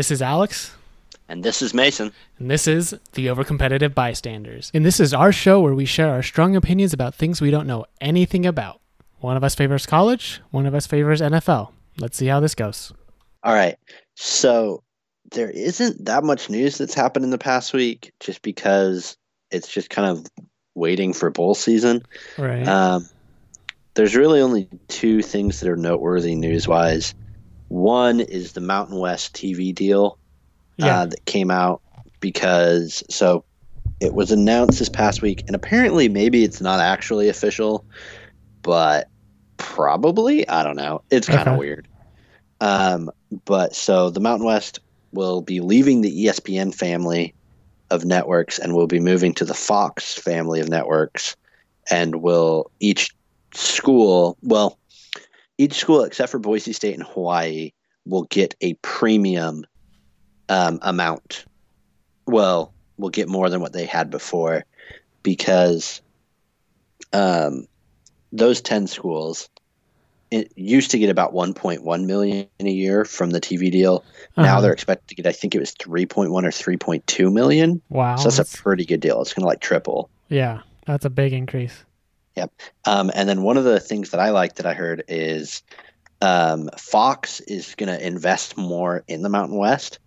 This is Alex. And this is Mason. And this is The Overcompetitive Bystanders. And this is our show where we share our strong opinions about things we don't know anything about. One of us favors college, one of us favors NFL. Let's see how this goes. All right. So there isn't that much news that's happened in the past week just because it's just kind of waiting for bowl season. Right. Um, there's really only two things that are noteworthy news wise. One is the Mountain West TV deal yeah. uh, that came out because so it was announced this past week, and apparently maybe it's not actually official, but probably I don't know. It's kind of Okay. weird. Um, but so the Mountain West will be leaving the ESPN family of networks and will be moving to the Fox family of networks, and will each school well each school except for Boise State and Hawaii will get a premium um, amount. Well, will get more than what they had before because um, those 10 schools it used to get about 1.1 million a year from the TV deal. Now Uh-huh. they're expected to get, I think it was 3.1 or 3.2 million. wow. so that's, that's- a pretty good deal. It's going to like triple. yeah, that's a big increase. Um, and then one of the things that I like that I heard is um, Fox is going to invest more in the Mountain West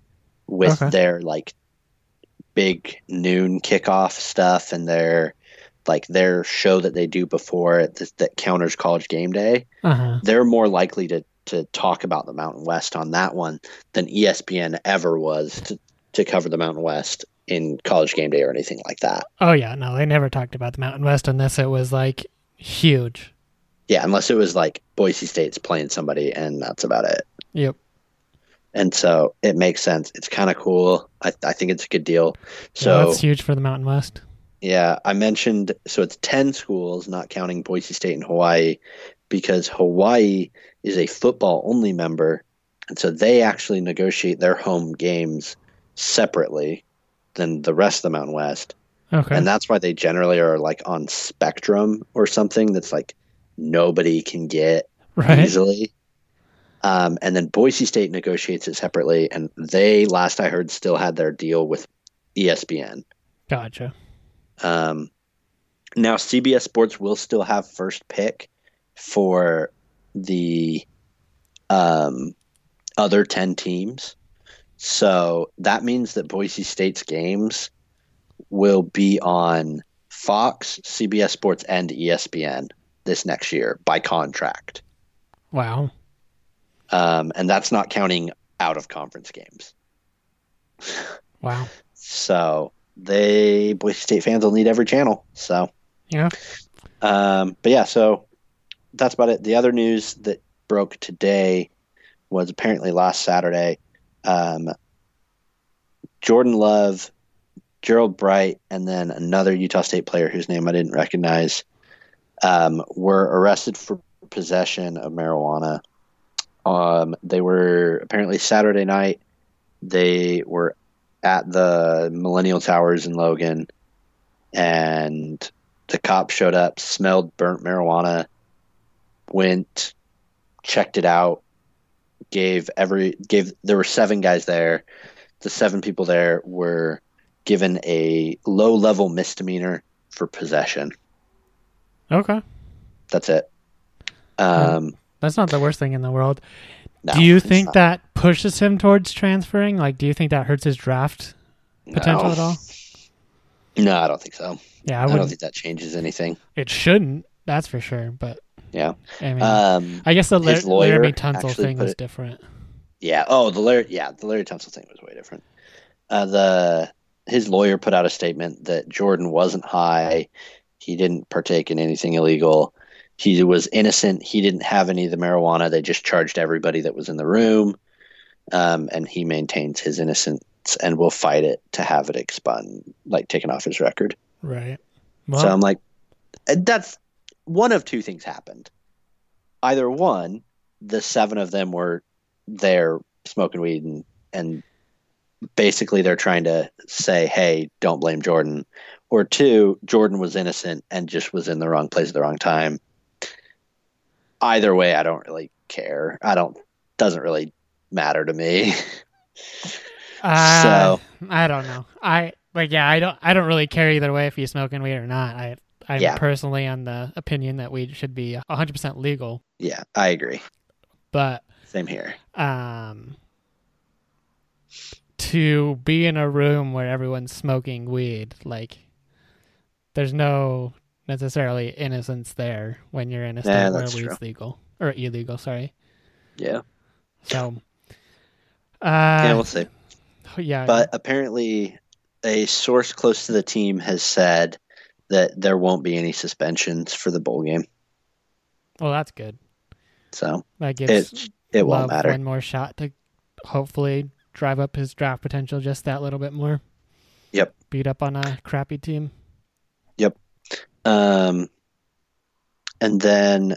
with Okay. their like big noon kickoff stuff and their like their show that they do before it that, that counters college game day. Uh huh. They're more likely to to talk about the Mountain West on that one than ESPN ever was to, to cover the Mountain West in college game day or anything like that. Oh, yeah. No, they never talked about the Mountain West unless it was like huge. Yeah, unless it was like Boise State's playing somebody and that's about it. Yep. and so it makes sense. It's kind of cool. I, I think it's a good deal. So that's huge for the Mountain West. yeah, I mentioned so it's ten schools, not counting Boise State and Hawaii, because Hawaii is a football only member, and so they actually negotiate their home games separately than the rest of the Mountain West, Okay. and that's why they generally are like on Spectrum or something that's like nobody can get right. easily. Um, and then Boise State negotiates it separately, and they, last I heard, still had their deal with ESPN. Gotcha. Um, now, CBS Sports will still have first pick for the um, other 10 teams. So that means that Boise State's games will be on Fox, CBS Sports, and ESPN this next year by contract. Wow. Um, and that's not counting out of conference games. Wow. So they Boise State fans will need every channel. So Yeah. um, but yeah, so that's about it. The other news that broke today was apparently last Saturday. Um, Jordan Love, Gerold Bright, and then another Utah State player whose name I didn't recognize um, were arrested for possession of marijuana. Um, they were apparently Saturday night. They were at the Millennial Towers in Logan, and the cop showed up, smelled burnt marijuana, went, checked it out, gave every gave there were seven guys there. The seven people there were given a low level misdemeanor for possession. Okay. That's it. Um, That's not the worst thing in the world. no, do you think not. that pushes him towards transferring? Like, do you think that hurts his draft potential No. at all? No, I don't think so. Yeah, I I, don't think that changes anything. it shouldn't. That's for sure. But Yeah. I mean, Um, I guess the La- lawyer Laremy Tunsil thing was it- different. Yeah. Oh, the Larry. Yeah, the Larry Tunsil thing was way different. Uh, the his lawyer put out a statement that Jordan wasn't high. He didn't partake in anything illegal. He was innocent. He didn't have any of the marijuana. They just charged everybody that was in the room, um, and he maintains his innocence and will fight it to have it expunged, like taken off his record. Right. Well, so I'm like, that's one of two things happened. Either one, the seven of them were there smoking weed and, and basically they're trying to say, hey, don't blame Jordan. Or two, Jordan was innocent and just was in the wrong place at the wrong time. Either way, I don't really care. I don't, doesn't really matter to me. Uh, So- I don't know. I like yeah. I don't. I don't really care either way if you're smoking weed or not. I I'm Yeah. personally on the opinion that weed should be 100 percent legal. Yeah, I agree. But Same here. um, to be in a room where everyone's smoking weed, like there's no necessarily innocence there when you're in a state where weed's true. legal or illegal. Sorry. Yeah. So. Uh, yeah, we'll see. yeah, But apparently, a source close to the team has said that there won't be any suspensions for the bowl game. well, that's good. So That gives it it won't matter. one more shot to hopefully drive up his draft potential just that little bit more. Yep. Beat up on a crappy team. Yep. Um, and then,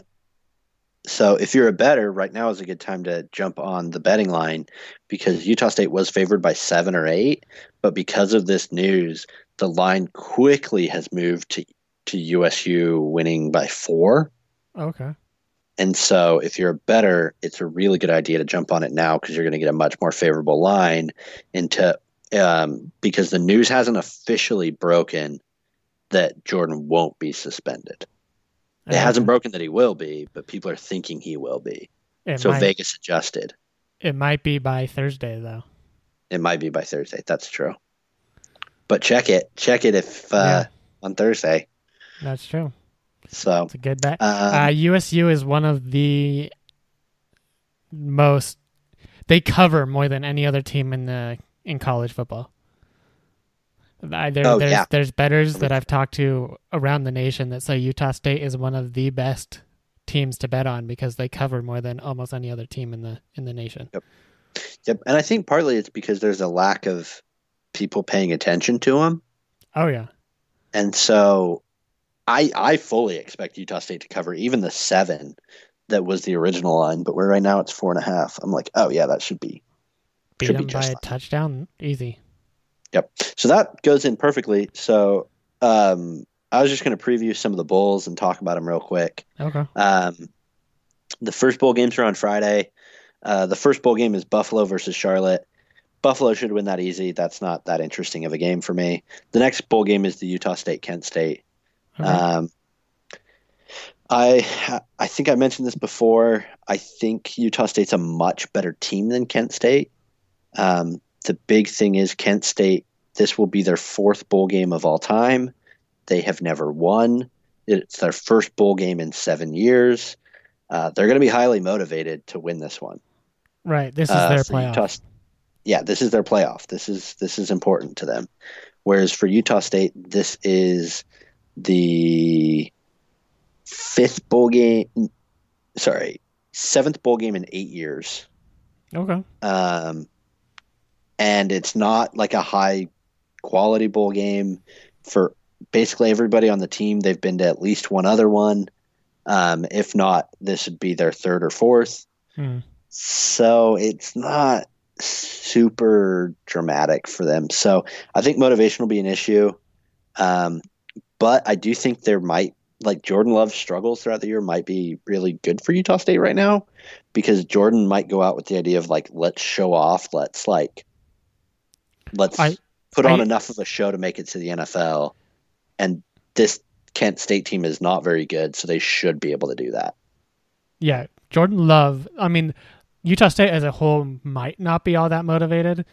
so if you're a bettor, right now is a good time to jump on the betting line because Utah State was favored by seven or eight, but because of this news, the line quickly has moved to to USU winning by four. Okay. And so, if you're a bettor, it's a really good idea to jump on it now because you're going to get a much more favorable line into um, because the news hasn't officially broken that Jordan won't be suspended. It hasn't broken that he will be, but people are thinking he will be. So might, Vegas adjusted. it might be by Thursday though. It might be by Thursday. That's true. But check it. Check it if uh, on Thursday. That's true. So It's a good bet. um, uh, USU is one of the most. They cover more than any other team in the in college football. I, there, Oh, there's yeah. there's bettors that I've talked to around the nation that say Utah State is one of the best teams to bet on because they cover more than almost any other team in the in the nation. yep. Yep. And I think partly it's because there's a lack of people paying attention to them. Oh yeah, And so I I fully expect Utah State to cover even the seven that was the original line, but where right now it's four and a half. I'm like, oh yeah, that should be beat Should be them by just a touchdown, easy. So that goes in perfectly. So um I was just gonna preview some of the bowls and talk about them real quick. Okay. Um the first bowl games are on Friday. Uh, the first bowl game is Buffalo versus Charlotte. Buffalo should win that easy. That's not that interesting of a game for me. The next bowl game is the Utah State Kent State. Um, I I think I mentioned this before. I think Utah State's a much better team than Kent State. Um, the big thing is Kent State. This will be their fourth bowl game of all time. They have never won. It's their first bowl game in seven years. Uh, they're going to be highly motivated to win this one. right. This is Uh, their playoff. Utah, yeah, this is their playoff. This is this is important to them. Whereas for Utah State, this is the fifth bowl game. Sorry, seventh bowl game in eight years, Okay. um, and it's not like a high quality bowl game for basically everybody on the team. They've been to at least one other one. Um, if not, this would be their third or fourth. Hmm. So it's not super dramatic for them. So I think motivation will be an issue. Um, but I do think there might, like Jordan Love's struggles throughout the year, might be really good for Utah State right now because Jordan might go out with the idea of like, let's show off, let's like, let's I- put on enough of a show to make it to the NFL. And this Kent State team is not very good, so they should be able to do that. Yeah, Jordan Love. I mean, Utah State as a whole might not be all that motivated,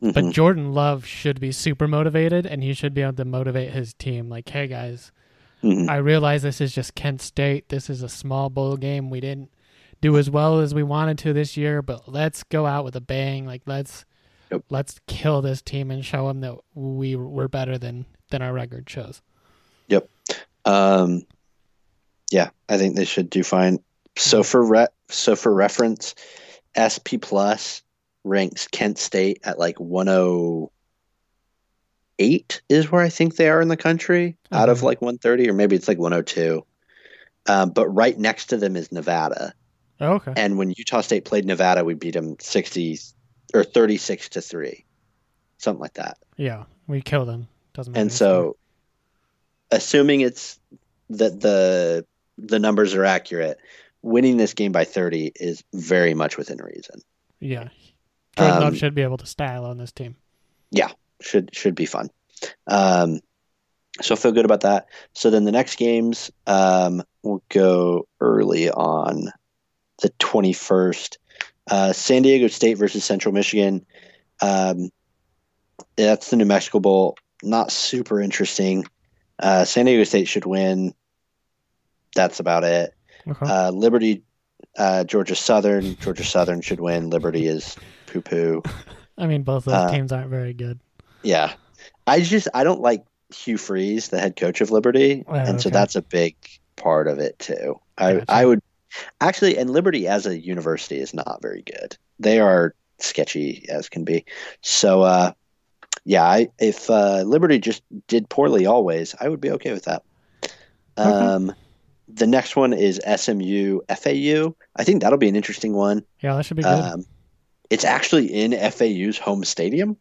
but Mhm. Jordan Love should be super motivated, and he should be able to motivate his team. Like, hey guys, Mhm. I realize this is just Kent State. This is a small bowl game. We didn't do as well as we wanted to this year, but let's go out with a bang. Like, let's Yep. let's kill this team and show them that we we're better than than our record shows. Yep. Um, yeah, I think they should do fine. So for re- so for reference, SP Plus ranks Kent State at like 108 is where I think they are in the country out of Mhm. like 130 or maybe it's like 102. Um, but right next to them is Nevada. Okay. And when Utah State played Nevada, we beat them 60 or 36 to 3. Something like that. Yeah, we kill them. Doesn't matter. and so assuming it's that the the numbers are accurate winning this game by 30 is very much within reason yeah, Jordan Um, Love should be able to style on this team. Yeah should should be fun. Um, so I feel good about that. So then the next games um, will go early on the 21st. Uh, San Diego State versus Central Michigan. Um, that's the New Mexico Bowl. Not super interesting. Uh, San Diego State should win. That's about it. Okay. Uh, Liberty, uh, Georgia Southern. Georgia Southern should win. Liberty is poo poo. I mean, both those uh, teams aren't very good. Yeah. I just I don't like Hugh Freeze, the head coach of Liberty, Oh, and so that's a big part of it too. I Gotcha. I would actually and Liberty as a university is not very good. They are sketchy as can be. So uh yeah, I, if uh, Liberty just did poorly always, I would be okay with that. Um, the next one is SMU FAU. I think that'll be an interesting one. Yeah, that should be good. Um, it's actually in FAU's home stadium.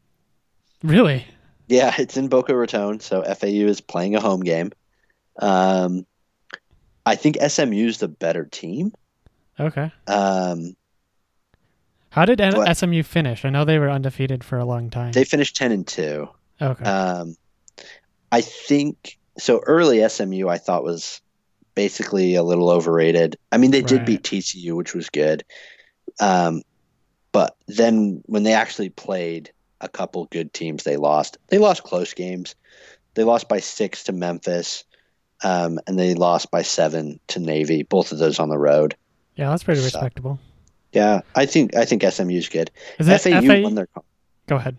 really? Yeah, it's in Boca Raton, so FAU is playing a home game. Um, I think SMU is the better team. Okay. Um, How did N-? SMU finish? I know they were undefeated for a long time. they finished ten and two. okay. Um, I think so. Early SMU, I thought was basically a little overrated. I mean, they did Right. beat TCU, which was good. Um, but then when they actually played a couple good teams, they lost. They lost close games. They lost by six to Memphis, um, and they lost by seven to Navy. Both of those on the road. yeah, that's pretty so- respectable. Yeah, I think I think SMU is good. Is it FAU FAU? won their Go ahead.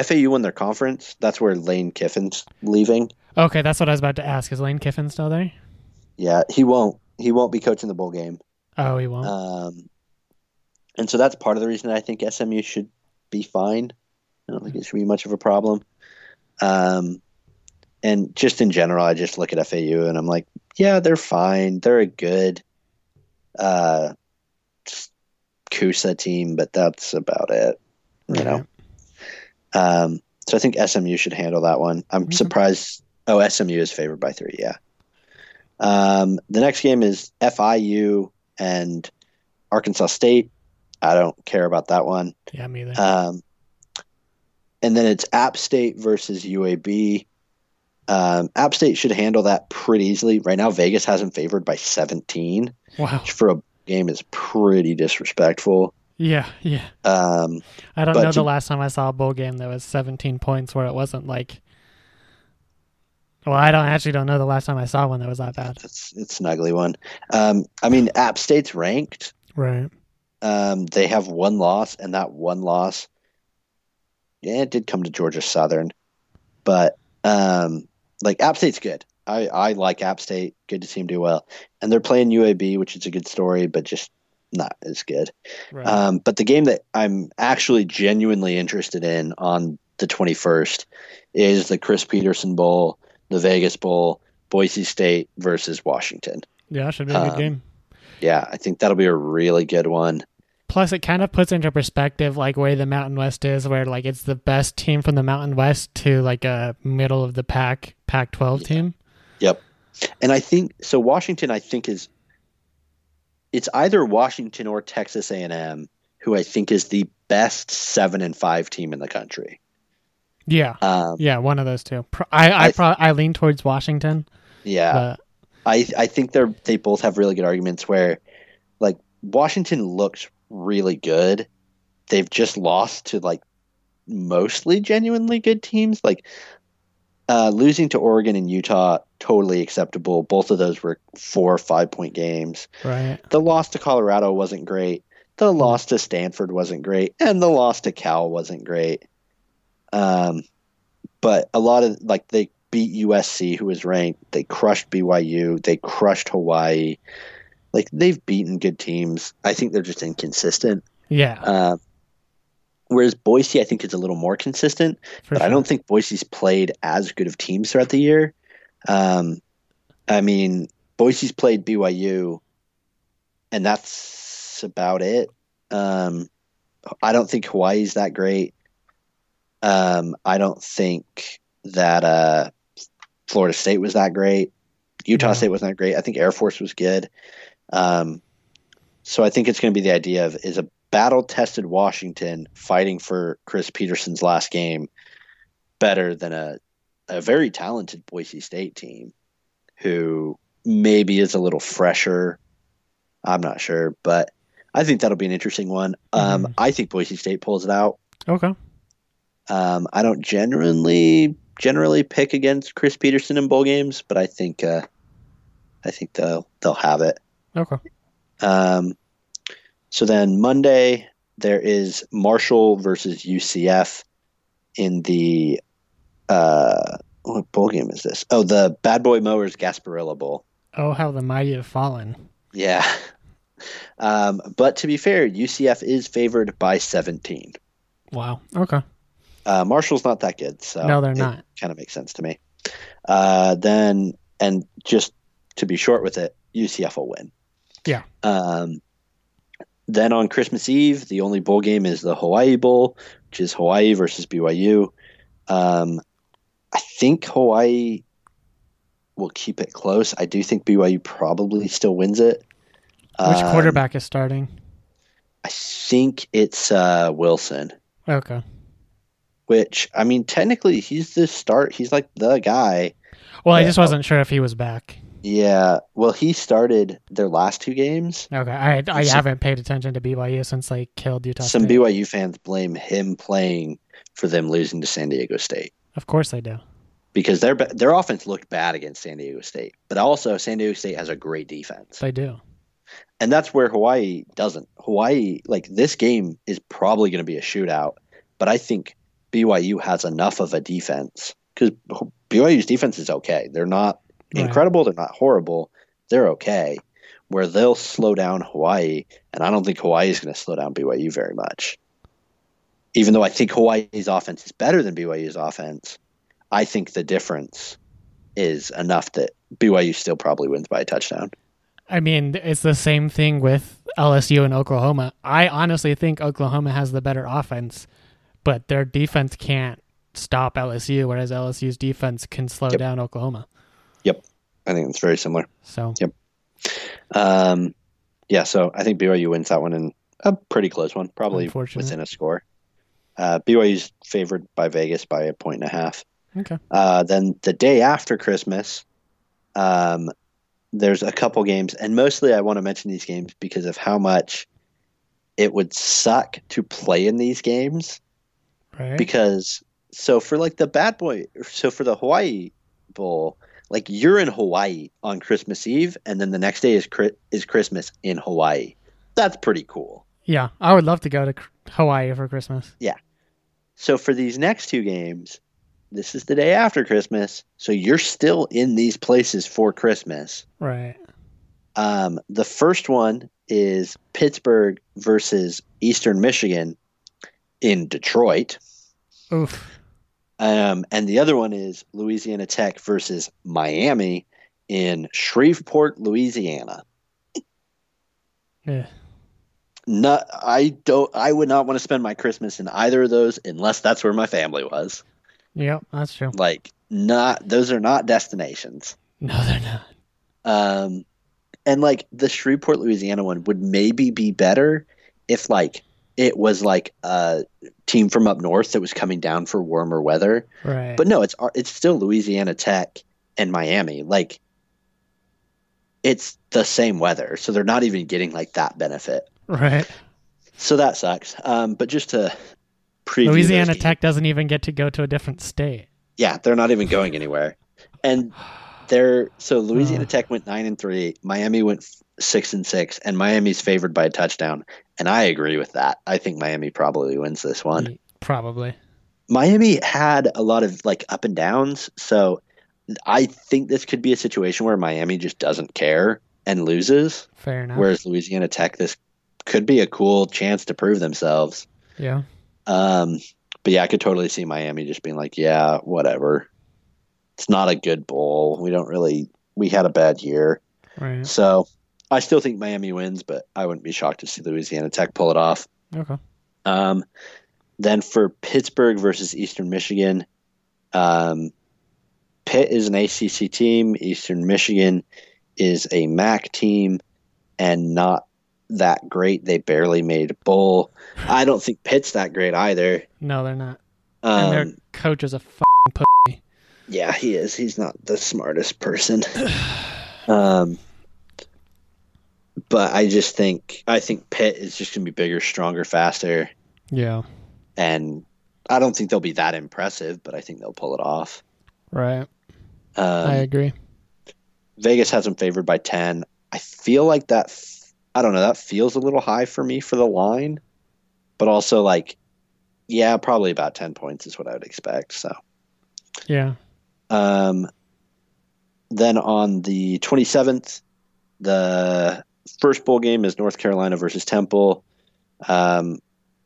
FAU won their conference. That's where Lane Kiffin's leaving. Okay, that's what I was about to ask. Is Lane Kiffin still there? Yeah, he won't. He won't be coaching the bowl game. Oh, he won't. Um, and so that's part of the reason I think SMU should be fine. I don't think it should be much of a problem. Um, and just in general, I just look at FAU and I'm like, yeah, they're fine. They're a good uh, Kusa team, but that's about it. You know. Um, so I think SMU should handle that one. I'm Okay. surprised. Oh, SMU is favored by three. Yeah. Um, the next game is FIU and Arkansas State. I don't care about that one. Yeah, me either. Um, and then it's App State versus UAB. Um, App State should handle that pretty easily. Right now, Vegas has them favored by 17, wow. which for a game is pretty disrespectful. Yeah, yeah. Um, I don't know the last time I saw a bowl game that was 17 points where it wasn't like. Well, I don't actually don't know the last time I saw one that was that bad. it's it's an ugly one. Um, I mean, App State's ranked. Right. Um, they have one loss, and that one loss, yeah, it did come to Georgia Southern, but um, like App State's good. I I like App State. Good to see them do well, and they're playing UAB, which is a good story, but just not as good. Right. Um, but the game that I'm actually genuinely interested in on the 21st is the Chris Petersen Bowl, the Vegas Bowl, Boise State versus Washington. yeah, should be a good um, game. Yeah, I think that'll be a really good one. Plus, it kind of puts into perspective like where the Mountain West is, where like it's the best team from the Mountain West to like a middle of the pack Pac-12 Yeah. team. Yep. And I think so. Washington, I think is it's either Washington or Texas A&M, who I think is the best seven and five team in the country. Yeah, Um, yeah, one of those two. I I I- pro- I lean towards Washington, yeah, but I I think they're they both have really good arguments. Where like Washington looks really good, they've just lost to like mostly genuinely good teams. Like uh, losing to Oregon and Utah, totally acceptable. Both of those were four or five point games. right. The loss to Colorado wasn't great. The loss to Stanford wasn't great, and the loss to Cal wasn't great. Um, but a lot of like they beat USC, who was ranked. They crushed BYU. They crushed Hawaii. Like they've beaten good teams. I think they're just inconsistent. Yeah, Uh, whereas Boise, I think, is a little more consistent for but I don't think Boise's played as good of teams throughout the year. Um, I mean, Boise's played BYU, and that's about it. Um, I don't think Hawaii's that great. Um, I don't think that uh, Florida State was that great. Utah No. State wasn't that great. I think Air Force was good. Um, so I think it's going to be the idea of is a battle tested Washington fighting for Chris Petersen's last game better than a, a very talented Boise State team who maybe is a little fresher. I'm not sure, but I think that'll be an interesting one. Um, Mhm. I think Boise State pulls it out. Okay. Um, I don't generally generally pick against Chris Petersen in bowl games, but I think uh, I think they'll they'll have it. Okay. Um, so then Monday there is Marshall versus UCF in the uh, what bowl game is this? Oh, the Bad Boy Mowers Gasparilla Bowl. Oh, how the mighty have fallen. Yeah. Um, but to be fair, UCF is favored by 17. Wow. Okay. Uh, Marshall's not that good, so no, they're it not. Kind of makes sense to me. Uh, then, and just to be short with it, UCF will win. Yeah. Um, then on Christmas Eve, the only bowl game is the Hawaii Bowl, which is Hawaii versus BYU. Um, I think Hawaii will keep it close. I do think BYU probably still wins it. Which Um, quarterback is starting? I think it's uh, Wilson. Okay. Which I mean, technically, he's the start. He's like the guy. Well, I just wasn't sure if he was back. Yeah. Well, he started their last two games. Okay. I I So- haven't paid attention to BYU since they killed Utah Some State. BYU fans blame him playing for them losing to San Diego State of course they do. because their their offense looked bad against San Diego State, but also San Diego State has a great defense, They do. and that's where Hawaii doesn't. Hawaii like this game is probably going to be a shootout, but I think BYU has enough of a defense because BYU's defense is okay. They're not Right. incredible. They're not horrible. They're okay. Where they'll slow down Hawaii, and I don't think Hawaii is going to slow down BYU very much. Even though I think Hawaii's offense is better than BYU's offense, I think the difference is enough that BYU still probably wins by a touchdown. I mean, it's the same thing with LSU and Oklahoma. I honestly think Oklahoma has the better offense, but their defense can't stop LSU, whereas LSU's defense can slow Yep. down Oklahoma. I think it's very similar. So Yep. Um, yeah, so I think BYU wins that one in a pretty close one, probably within a score. Uh, BYU's favored by Vegas by a point and a half. okay. Uh, then the day after Christmas, um, there's a couple games, and mostly I want to mention these games because of how much it would suck to play in these games. Right. Because so for like the bad boy, so for the Hawaii Bowl, like you're in Hawaii on Christmas Eve, and then the next day is is Christmas in Hawaii. That's pretty cool. yeah, I would love to go to Hawaii for Christmas. Yeah. So for these next two games, this is the day after Christmas, so you're still in these places for Christmas. Right. Um, the first one is Pittsburgh versus Eastern Michigan in Detroit. Oof. Um, and the other one is Louisiana Tech versus Miami in Shreveport, Louisiana. Yeah. Not, I don't. I would not want to spend my Christmas in either of those unless that's where my family was. Yep, that's true. Like, not those are not destinations. No, they're not. Um, and like the Shreveport, Louisiana one would maybe be better if like it was like a team from up north that was coming down for warmer weather. Right. But no, it's it's still Louisiana Tech and Miami. Like it's the same weather, so they're not even getting like that benefit. right. So that sucks. Um, but just to preview Louisiana Tech doesn't even get to go to a different state. yeah, they're not even going anywhere. And they're so Louisiana. Tech went nine and three, Miami went six and six, and Miami's favored by a touchdown. And I agree with that. I think Miami probably wins this one. Probably. Miami had a lot of like up and downs, so I think this could be a situation where Miami just doesn't care and loses, Fair enough. whereas Louisiana Tech this could be a cool chance to prove themselves. yeah. Um, but yeah, I could totally see Miami just being like, yeah, whatever. It's not a good bowl. We don't really. We had a bad year, Right. so I still think Miami wins, but I wouldn't be shocked to see Louisiana Tech pull it off. Okay. Um, then for Pittsburgh versus Eastern Michigan, um, Pitt is an ACC team. Eastern Michigan is a MAC team, and not that great. They barely made a bowl. I don't think Pitt's that great either. No, they're not. and their Um, coach is a fucking pussy. yeah, he is. He's not the smartest person. um, but I just think I think Pitt is just going to be bigger, stronger, faster, Yeah. and I don't think they'll be that impressive, but I think they'll pull it off. Right. Um, I agree. Vegas has them favored by 10. I feel like that, I don't know, that feels a little high for me for the line, but also like, yeah, probably about 10 points is what I would expect. So, Yeah. um, then on the 27th, the first bowl game is North Carolina versus Temple. Um,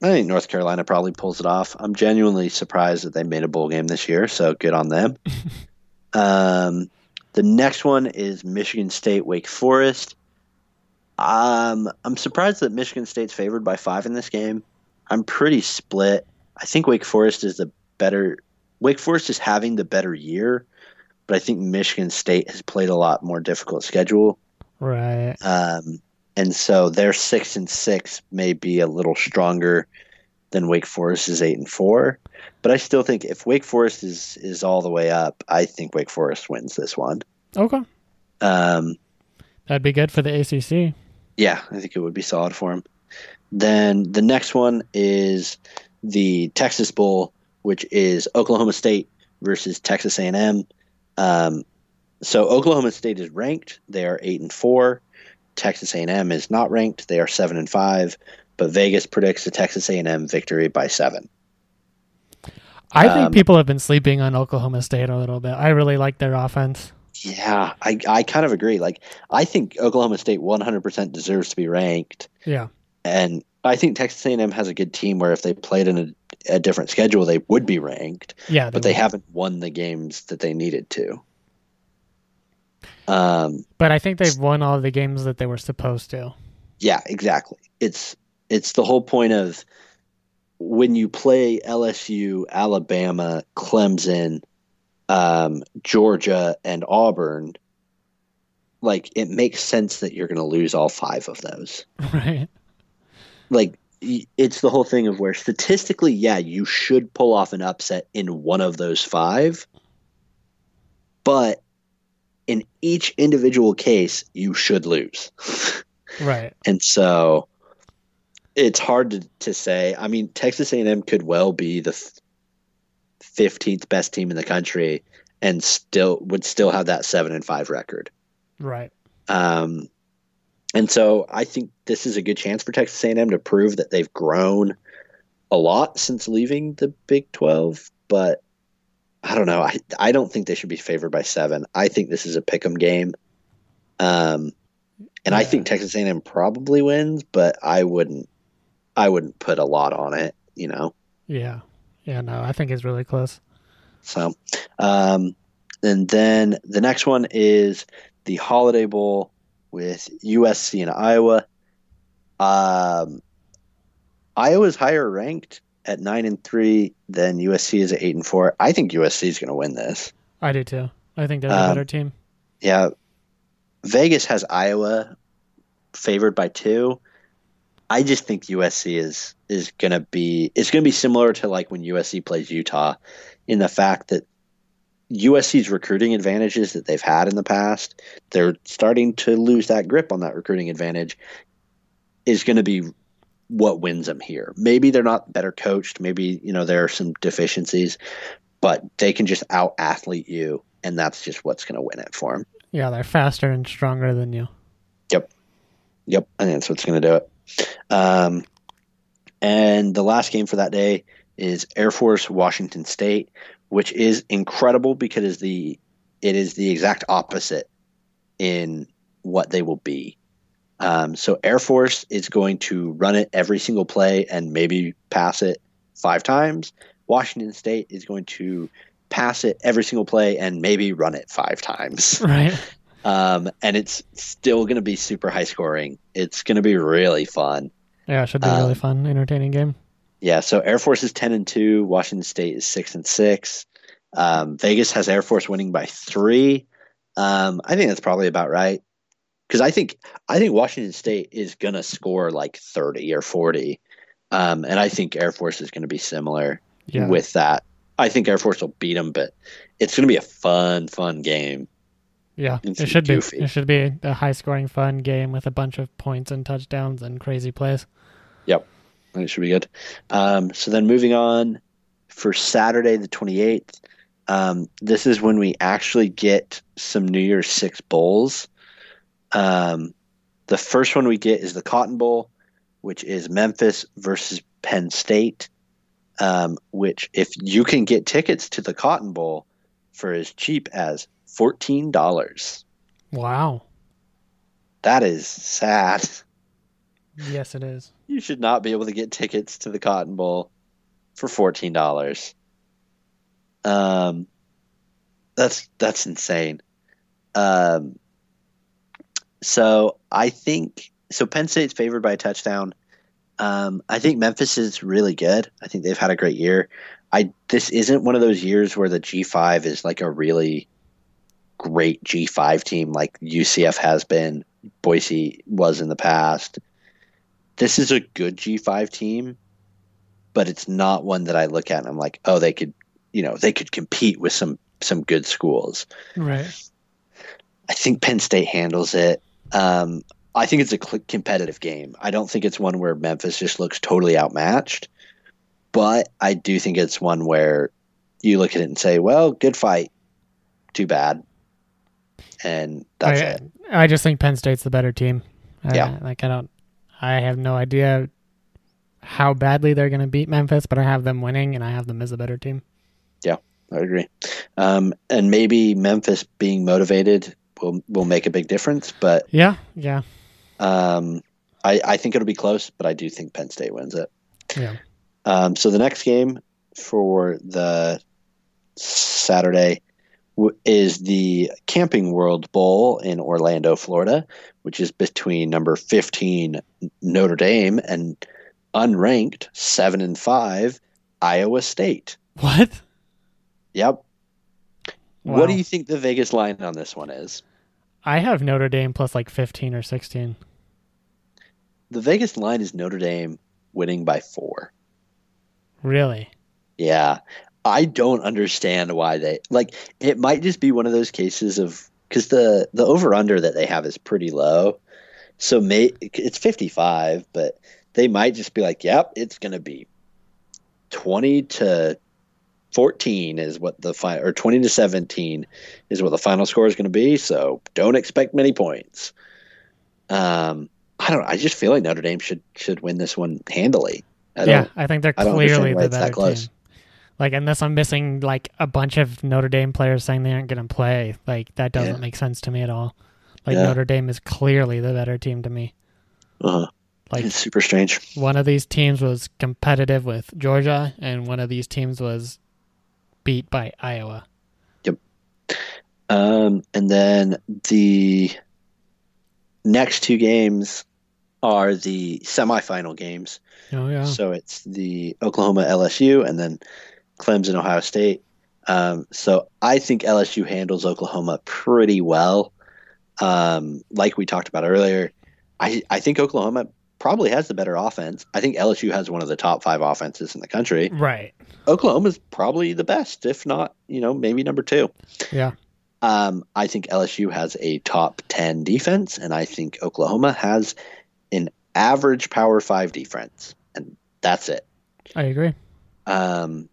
I think North Carolina probably pulls it off. I'm genuinely surprised that they made a bowl game this year, so good on them. um, the next one is Michigan State Wake Forest. Um, I'm surprised that Michigan State's favored by five in this game. I'm pretty split. I think Wake Forest is the better. Wake Forest is having the better year, but I think Michigan State has played a lot more difficult schedule. Right. Um, and so their six and six may be a little stronger than Wake Forest's eight and four. But I still think if Wake Forest is is all the way up, I think Wake Forest wins this one. Okay. Um, That'd be good for the ACC. yeah, I think it would be solid for him. Then the next one is the Texas Bowl, which is Oklahoma State versus Texas A&M. Um, so Oklahoma State is ranked; they are eight and four. Texas A&M is not ranked; they are seven and five. But Vegas predicts a Texas A&M victory by seven. I think Um, people have been sleeping on Oklahoma State a little bit. I really like their offense. Yeah, I I kind of agree. Like I think Oklahoma State 100% deserves to be ranked. Yeah. and I think Texas A&M has a good team where if they played in a, a different schedule, they would be ranked, Yeah. but they haven't won the games that they needed to. Um, But I think they've won all the games that they were supposed to. yeah, exactly. It's it's the whole point of when you play LSU, Alabama, Clemson, um, Georgia, and Auburn. Like it makes sense that you're going to lose all five of those. Right. like it's the whole thing of where statistically, yeah, you should pull off an upset in one of those five, but in each individual case, you should lose. Right. and so it's hard to, to say. I mean, Texas A&M could well be the f- 15th best team in the country and still would still have that 7 and 5 record. Right. Um, and so I think this is a good chance for Texas A&M to prove that they've grown a lot since leaving the Big 12. But I don't know. I I don't think they should be favored by seven. I think this is a pick'em game. Um, and I think Texas A&M probably wins, but I wouldn't. I wouldn't put a lot on it. You know. Yeah. Yeah. No, I think it's really close. So, um, and then the next one is the Holiday Bowl with USC and Iowa. Um, Iowa's higher ranked at nine and three then USC is at eight and four. I think USC is going to win this. I do too. I think they're the Um, better team. Yeah, Vegas has Iowa favored by two. I just think USC is is going to be it's going to be similar to like when USC plays Utah in the fact that USC's recruiting advantages that they've had in the past, they're starting to lose that grip on that recruiting advantage is going to be what wins them here. Maybe they're not better coached, maybe, you know, there are some deficiencies, but they can just out athlete you and that's just what's going to win it for them. Yeah, they're faster and stronger than you. Yep, I think that's what's going to do it. Um, and the last game for that day is Air Force Washington State, which is incredible because the it is the exact opposite in what they will be. Um, so Air Force is going to run it every single play and maybe pass it five times. Washington State is going to pass it every single play and maybe run it five times Right. um, and it's still going to be super high scoring. It's going to be really fun. Yeah, it should be a really Um, fun, entertaining game. Yeah. So Air Force is ten and two. Washington State is six and six. Um, Vegas has Air Force winning by three. Um, I think that's probably about right. Because I think I think Washington State is gonna score like thirty or forty, um, and I think Air Force is gonna be similar Yeah. with that. I think Air Force will beat them, but it's gonna be a fun, fun game. yeah. it's It should be. It should be a high scoring, fun game with a bunch of points and touchdowns and crazy plays. Yep, It should be good. Um, so then moving on for Saturday the 28th, um, this is when we actually get some New Year's Six bowls. Um, the first one we get is the Cotton Bowl, which is Memphis versus Penn State. Um, which, if you can get tickets to the Cotton Bowl for as cheap as fourteen dollars, Wow. that is sad. Yes, it is. You should not be able to get tickets to the Cotton Bowl for fourteen dollars. Um, that's that's insane. Um, so I think so. Penn State's favored by a touchdown. Um, I think Memphis is really good. I think they've had a great year. I this isn't one of those years where the G five is like a really great G five team like UCF has been, Boise was in the past this is a good G5 team, but it's not one that I look at and I'm like, oh, they could, you know, they could compete with some some good schools. Right. I think Penn State handles it. Um, I think it's a competitive game. I don't think it's one where Memphis just looks totally outmatched, but I do think it's one where you look at it and say, well, good fight, too bad, and that's I, it. I just think Penn State's the better team. I- Yeah. like I don't. I have no idea how badly they're going to beat Memphis, but I have them winning, and I have them as a better team. Yeah, I agree. Um, and maybe Memphis being motivated will will make a big difference. But Yeah. Yeah. um, I, I think it'll be close. But I do think Penn State wins it. Yeah. Um, so the next game for the Saturday w- is the Camping World Bowl in Orlando, Florida, which is between number 15 Notre Dame and unranked seven and five Iowa State. What? Yep. Wow. What do you think the Vegas line on this one is? I have Notre Dame plus like 15 or 16. The Vegas line is Notre Dame winning by four. Really? Yeah. I don't understand why they like it might just be one of those cases of because the the over under that they have is pretty low. So may it's 55, but they might just be like, yep, it's going to be 20 to 14 is what the final or 20 to 17 is what the final score is going to be. So don't expect many points. Um, I don't. I just feel like Notre Dame should should win this one handily. I yeah. I think they're I clearly the better close. team. Like, unless I'm missing like a bunch of Notre Dame players saying they aren't going to play, like that doesn't Yeah. make sense to me at all. Like Yeah. Notre Dame is clearly the better team to me. Uh, Like it's super strange. one of these teams was competitive with Georgia, and one of these teams was beat by Iowa. Um, and then the next two games are the semifinal games. Oh yeah, So it's the Oklahoma LSU and then Clemson Ohio State. Um, so I think LSU handles Oklahoma pretty well. Um, like we talked about earlier, I, I think Oklahoma probably has the better offense. I think LSU has one of the top five offenses in the country. right. Oklahoma's probably the best, if not, you know, maybe number two. Yeah, Um, I think LSU has a top 10 defense, and I think Oklahoma has an average Power 5 defense, and that's it. I agree. Um,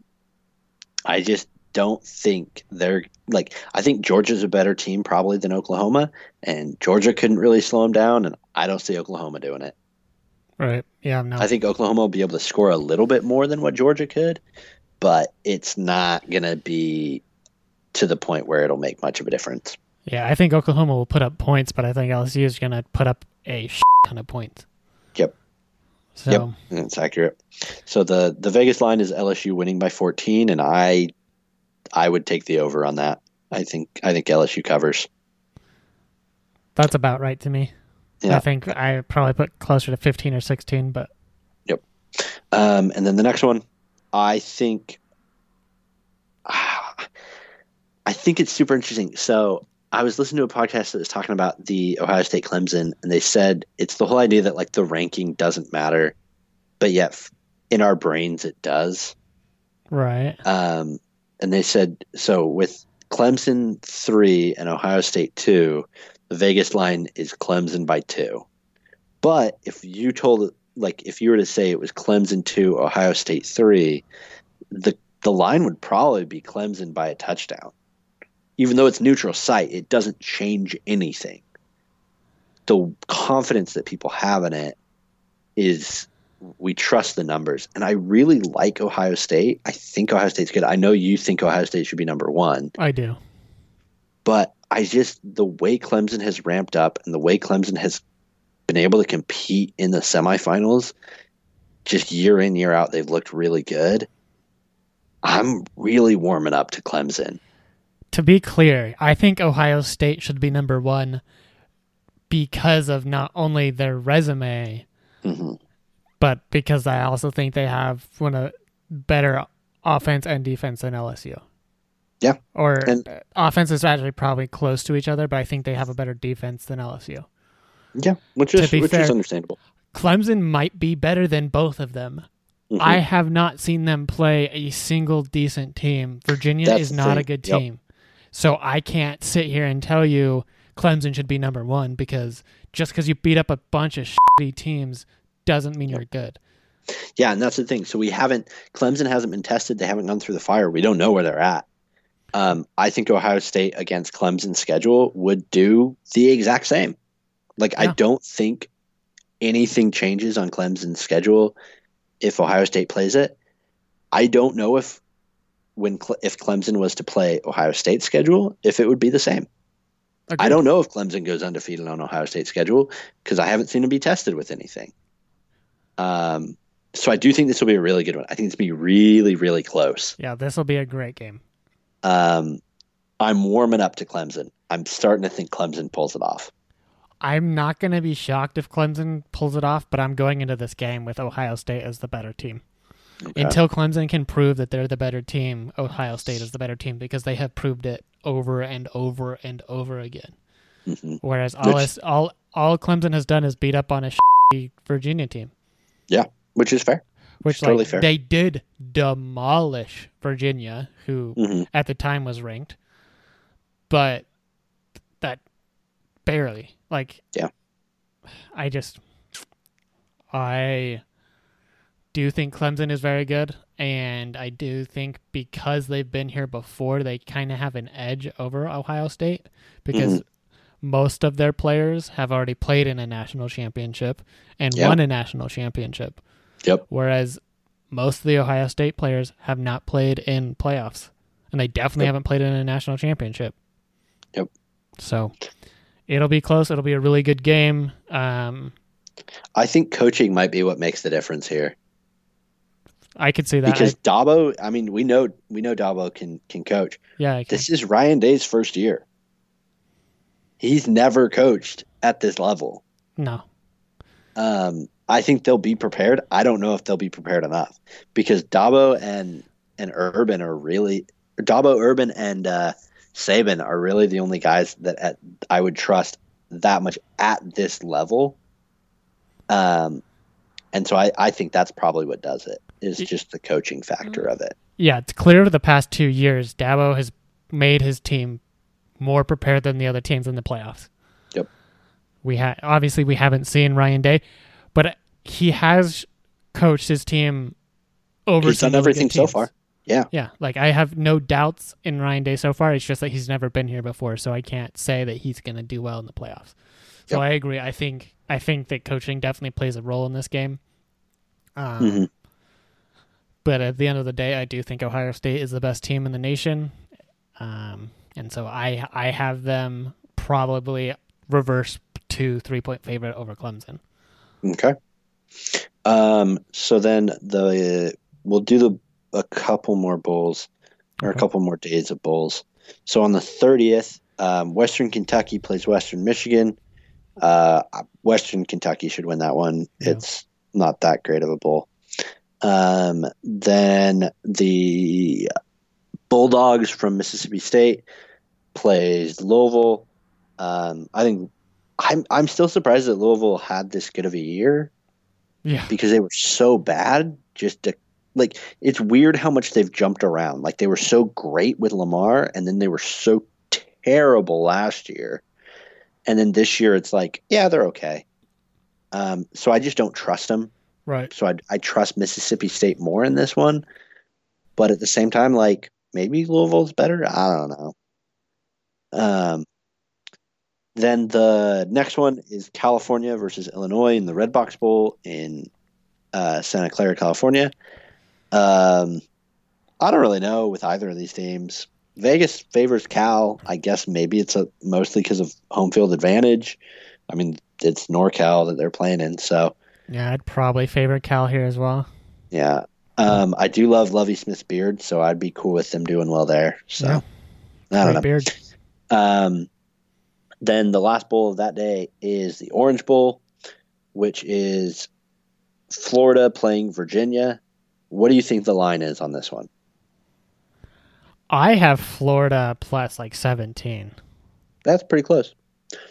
I just don't think they're like, I think Georgia's a better team probably than Oklahoma, and Georgia couldn't really slow them down, and I don't see Oklahoma doing it. Right. Yeah. No. I think Oklahoma will be able to score a little bit more than what Georgia could, but it's not going to be to the point where it'll make much of a difference. yeah, I think Oklahoma will put up points, but I think LSU is going to put up a shit ton of points. Yep. So Yep. That's accurate. So the the Vegas line is LSU winning by 14, and I I would take the over on that. I think I think LSU covers. that's about right to me. Yeah. I think I probably put closer to 15 or 16, but Yep. Um, and then the next one, I think I think it's super interesting. So I was listening to a podcast that was talking about the Ohio State Clemson, and they said it's the whole idea that like the ranking doesn't matter, but yet in our brains it does. Right. Um, and they said so with Clemson three and Ohio State two, the Vegas line is Clemson by two. But if you told like if you were to say it was Clemson two, Ohio State three, the the line would probably be Clemson by a touchdown. Even though it's neutral site, it doesn't change anything. The confidence that people have in it is we trust the numbers. And I really like Ohio State. I think Ohio State's good. I know you think Ohio State should be number one, I do. but I just, the way Clemson has ramped up and the way Clemson has been able to compete in the semifinals, just year in, year out, they've looked really good. I'm really warming up to Clemson. To be clear, I think Ohio State should be number one because of not only their resume, hmm but because I also think they have one of better offense and defense than LSU. Yeah. Or And- uh, offense is actually probably close to each other, but I think they have a better defense than LSU. Yeah, which is which fair- is understandable. Clemson might be better than both of them. Mhm. I have not seen them play a single decent team. Virginia That's is not a good Yep. team. So I can't sit here and tell you Clemson should be number one because just because you beat up a bunch of shitty teams doesn't mean you're good. Yeah, and that's the thing. So we haven't Clemson hasn't been tested. They haven't gone through the fire. We don't know where they're at. Um, I think Ohio State against Clemson schedule would do the exact same. Like I don't think anything changes on Clemson's schedule if Ohio State plays it. I don't know if when if Clemson was to play Ohio State schedule, if it would be the same. I don't know if Clemson goes undefeated on Ohio State schedule because I haven't seen them be tested with anything. Um, so I do think this will be a really good one. I think it's going to be really, really close. Yeah, this will be a great game. Um, I'm warming up to Clemson. I'm starting to think Clemson pulls it off. I'm not going to be shocked if Clemson pulls it off, but I'm going into this game with Ohio State as the better team. Okay. Until Clemson can prove that they're the better team, Ohio State is the better team because they have proved it over and over and over again. Mhm. Whereas all Which- is, all all Clemson has done is beat up on a shitty Virginia team, Yeah, Which is fair. Which Totally like fair. they did demolish Virginia, who hmm at the time was ranked, but that barely like Yeah. I just I do think Clemson is very good and I do think because they've been here before they kind of have an edge over Ohio State because Mm-hmm. most of their players have already played in a national championship and Yeah. won a national championship Yep. whereas most of the Ohio State players have not played in playoffs, and they definitely Yep. haven't played in a national championship. Yep. So it'll be close. It'll be a really good game. Um, I think coaching might be what makes the difference here I could see that. because I- Dabo. I mean, we know we know Dabo can can coach. yeah, I can. This is Ryan Day's first year. He's never coached at this level. no. Um, I think they'll be prepared. I don't know if they'll be prepared enough because Dabo and and Urban are really Dabo, Urban, and uh, Saban are really the only guys that at, I would trust that much at this level. Um, and so I, I think that's probably what does it is just the coaching factor of it. Yeah, it's clear over the past two years, Dabo has made his team more prepared than the other teams in the playoffs. Yep. We ha- obviously we haven't seen Ryan Day, but he has coached his team over. He's done everything so far. Yeah. Yeah, like I have no doubts in Ryan Day so far. It's just that he's never been here before, so I can't say that he's going to do well in the playoffs. So Yep. I agree. I think I think that coaching definitely plays a role in this game. Um, Mhm. But at the end of the day, I do think Ohio State is the best team in the nation, um, and so I I have them probably reverse to three point favorite over Clemson. Okay. Um, so then the we'll do the a couple more bowls or a couple more days of bowls. So on the thirtieth, um, Western Kentucky plays Western Michigan. Uh, Western Kentucky should win that one. Yeah. It's not that great of a bowl. Um, then the Bulldogs from Mississippi State plays Louisville. Um, I think I'm I'm still surprised that Louisville had this good of a year Yeah. because they were so bad. Just to, like it's weird how much they've jumped around. Like they were so great with Lamar, and then they were so terrible last year, and then this year it's like yeah they're okay. Um, so I just don't trust them. Right. So I I trust Mississippi State more in this one, but at the same time, like maybe Louisville's better. I don't know. Um, then the next one is California versus Illinois in the Redbox Bowl in uh, Santa Clara, California. Um, I don't really know with either of these teams. Vegas favors Cal. I guess maybe it's a, mostly because of home field advantage. I mean, it's NorCal that they're playing in, so Yeah, I'd probably favor Cal here as well. yeah. Um, I do love Lovie Smith's beard, so I'd be cool with them doing well there. So Yeah. I don't Great know. beard. Um, then the last bowl of that day is the Orange Bowl, which is Florida playing Virginia. What do you think the line is on this one? I have Florida plus like 17. That's pretty close.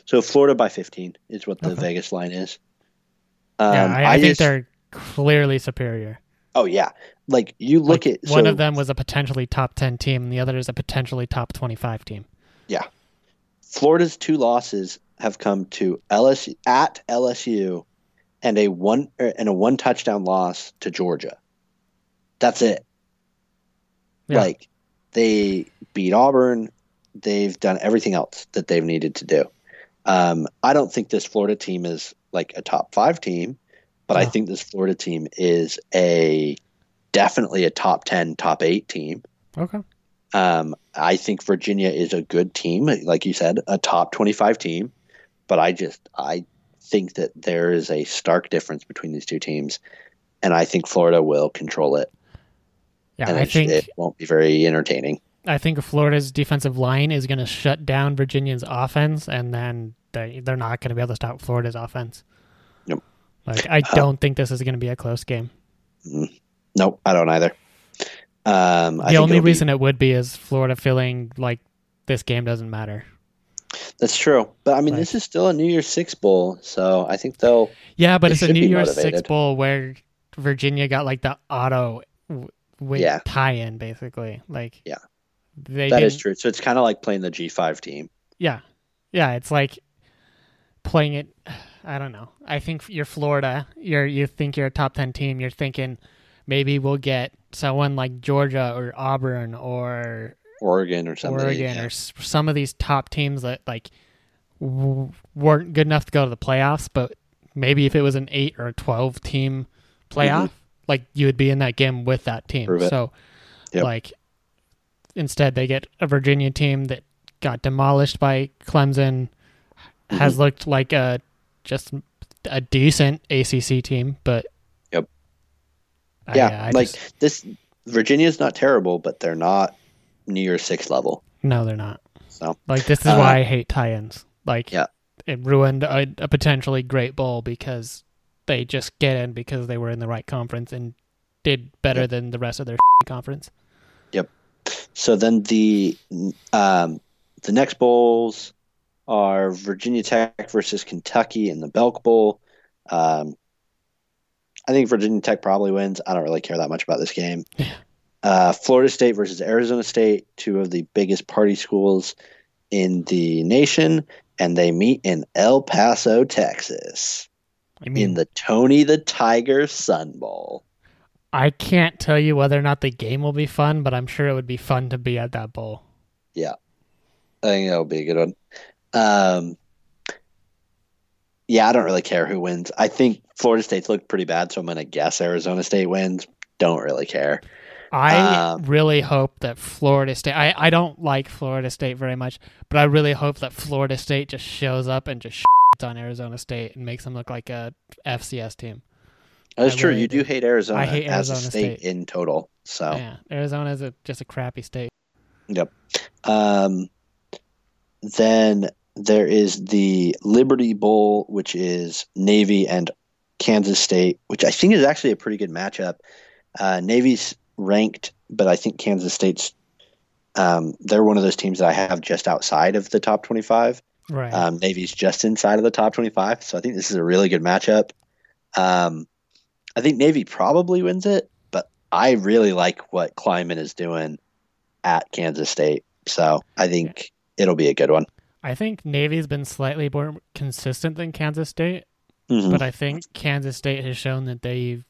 So Florida by 15 is what the Okay. Vegas line is. Um, yeah, I, I, think just- they're clearly superior. Oh yeah, like you look Like, at one so of them was a potentially top 10 team, and the other is a potentially top 25 team. Florida's two losses have come to LSU at LSU and a one er, and a one touchdown loss to Georgia. That's it. Yeah. Like they beat Auburn. They've done everything else that they've needed to do. Um, I don't think this Florida team is like a top five team, but I think this Florida team is a definitely a top ten, top eight team. Okay. Um, I think Virginia is a good team, like you said, a top 25 team. But I just I think that there is a stark difference between these two teams, and I think Florida will control it, Yeah, and I it, think it won't be very entertaining. I think Florida's defensive line is going to shut down Virginia's offense, and then they they're not going to be able to stop Florida's offense. Yep. Like I Uh, don't think this is going to be a close game. Nope, I don't either. Um, I the only it'll be- reason it would be is Florida feeling like this game doesn't matter. that's true, but I mean, Like- this is still a New Year's Six bowl, so I think they'll. Yeah, but They it's a New Year's Six bowl where Virginia got like the auto w- Yeah. tie-in, basically. Like Yeah. they That is true. So it's kind of like playing the G5 team. Yeah, yeah. It's like playing it. I don't know. I think you're Florida. You're you think you're a top ten team. You're thinking maybe we'll get someone like Georgia or Auburn or Oregon or something. Oregon yeah. or some of these top teams that like w- weren't good enough to go to the playoffs. But maybe if it was an eight or a twelve team playoff, like you would be in that game with that team. Mm-hmm. So, Yep. like instead they get a Virginia team that got demolished by Clemson, has Mm-hmm. looked like a just a decent ACC team, but Yep. I- yeah, I like just- this. Virginia's not terrible, but they're not New Year's Six level. no, they're not. So Like this is Uh, why I hate tie-ins. Like Yeah. it ruined a, a potentially great bowl because they just get in because they were in the right conference and did better Yep. than the rest of their conference. Yep. So then the um, the next bowls are Virginia Tech versus Kentucky in the Belk Bowl. Um, I think Virginia Tech probably wins. I don't really care that much about this game. Yeah. Uh, Florida State versus Arizona State, two of the biggest party schools in the nation, and they meet in El Paso, Texas, I mean, in the Tony the Tiger Sun Bowl. I can't tell you whether or not the game will be fun, but I'm sure it would be fun to be at that bowl. Yeah, I think that'll be a good one. Um, yeah, I don't really care who wins. I think Florida State's looked pretty bad, so I'm going to guess Arizona State wins. Don't really care. I Um, really hope that Florida State. I, I don't like Florida State very much, but I really hope that Florida State just shows up and just shits on Arizona State and makes them look like a FCS team. That's I true. really you do do. hate Arizona I hate as a Arizona state, State. in total. So, Yeah, Arizona is a, just a crappy state. um, then there is the Liberty Bowl, which is Navy and Kansas State, which I think is actually a pretty good matchup. Uh, Navy's ranked, but I think Kansas State's um, they're one of those teams that I have just outside of the top 25. Right. Um, Navy's just inside of the top 25, so I think this is a really good matchup. Um, I think Navy probably wins it, but I really like what Klieman is doing at Kansas State, so I think it'll be a good one. I think Navy's been slightly more consistent than Kansas State, Mhm. but I think Kansas State has shown that they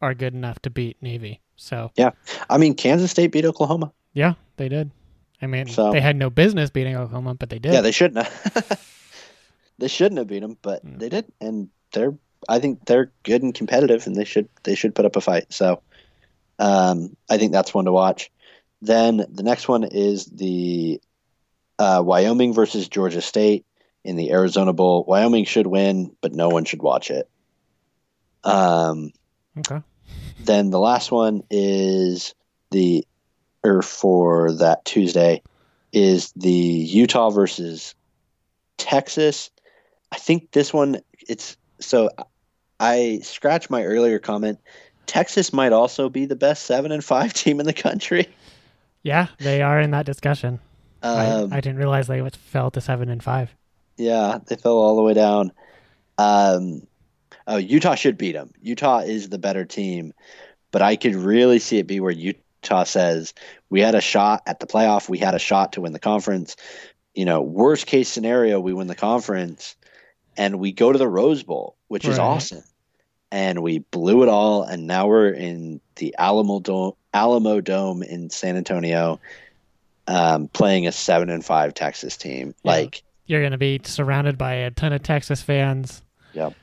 are good enough to beat Navy. So yeah, I mean, Kansas State beat Oklahoma. yeah, they did. I mean, So- they had no business beating Oklahoma, but they did. Yeah, they shouldn't have. they shouldn't have beat them, but Mm. they did, and they're. I think they're good and competitive, and they should they should put up a fight. So, um, I think that's one to watch. Then the next one is the uh, Wyoming versus Georgia State in the Arizona Bowl. Wyoming should win, but no one should watch it. Um, okay. then the last one is the or for that Tuesday is the Utah versus Texas. I think this one it's so I scratched my earlier comment. Texas might also be the best seven and five team in the country. Yeah, they are in that discussion. Um, I, I didn't realize they fell to seven and five. Yeah, they fell all the way down. Um, oh, Utah should beat them. Utah is the better team, but I could really see it be where Utah says we had a shot at the playoff, we had a shot to win the conference. You know, worst case scenario, we win the conference, and we go to the Rose Bowl, which is awesome. And we blew it all, and now we're in the Alamodome, Alamo Dome in San Antonio, um, playing a seven and five Texas team. Yeah. Like, You're going to be surrounded by a ton of Texas fans. Yep.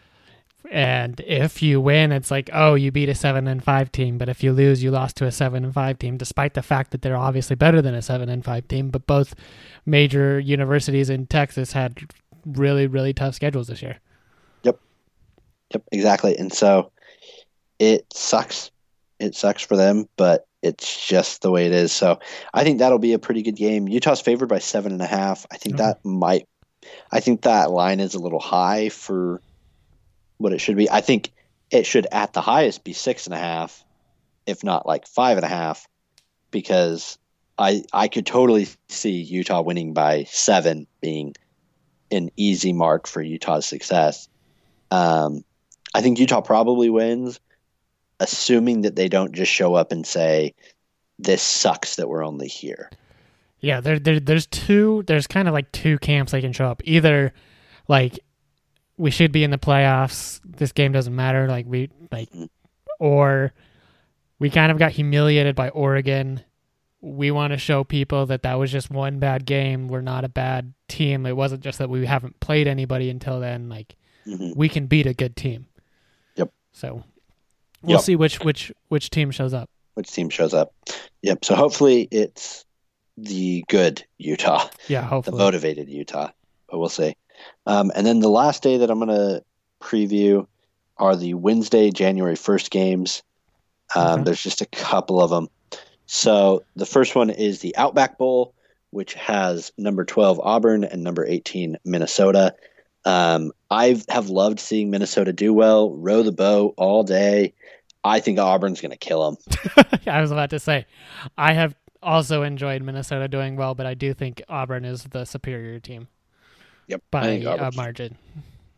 And if you win, it's like, oh, you beat a seven and five team. But if you lose, you lost to a seven and five team, despite the fact that they're obviously better than a seven and five team. But both major universities in Texas had really, really tough schedules this year. Yep, Yep. exactly. And so it sucks. It sucks for them, but it's just the way it is. So I think that'll be a pretty good game. Utah's favored by seven and a half. I think Okay. that might. I think that line is a little high for what it should be. I think it should at the highest be six and a half, if not like five and a half, because I I could totally see Utah winning by seven being an easy mark for Utah's success. Um, I think Utah probably wins, assuming that they don't just show up and say, "This sucks that we're only here." Yeah, there, there there's two there's kind of like two camps they can show up. Either like we should be in the playoffs, this game doesn't matter, like we like or we kind of got humiliated by Oregon. We want to show people that that was just one bad game. We're not a bad team. It wasn't just that we haven't played anybody until then. Like Mhm. we can beat a good team. Yep. So we'll Yep. see which which which team shows up. Which team shows up? Yep. So hopefully it's the good Utah, Yeah, hopefully the motivated Utah, but we'll see. Um, and then the last day that I'm going to preview are the Wednesday, January 1st games. Um, Okay. There's just a couple of them. So the first one is the Outback Bowl, which has number 12 Auburn and number 18 Minnesota. Um, I have loved seeing Minnesota do well, row the boat all day. I think Auburn's going to kill them. I was about to say, I have also enjoyed Minnesota doing well, but I do think Auburn is the superior team Yep, by a margin.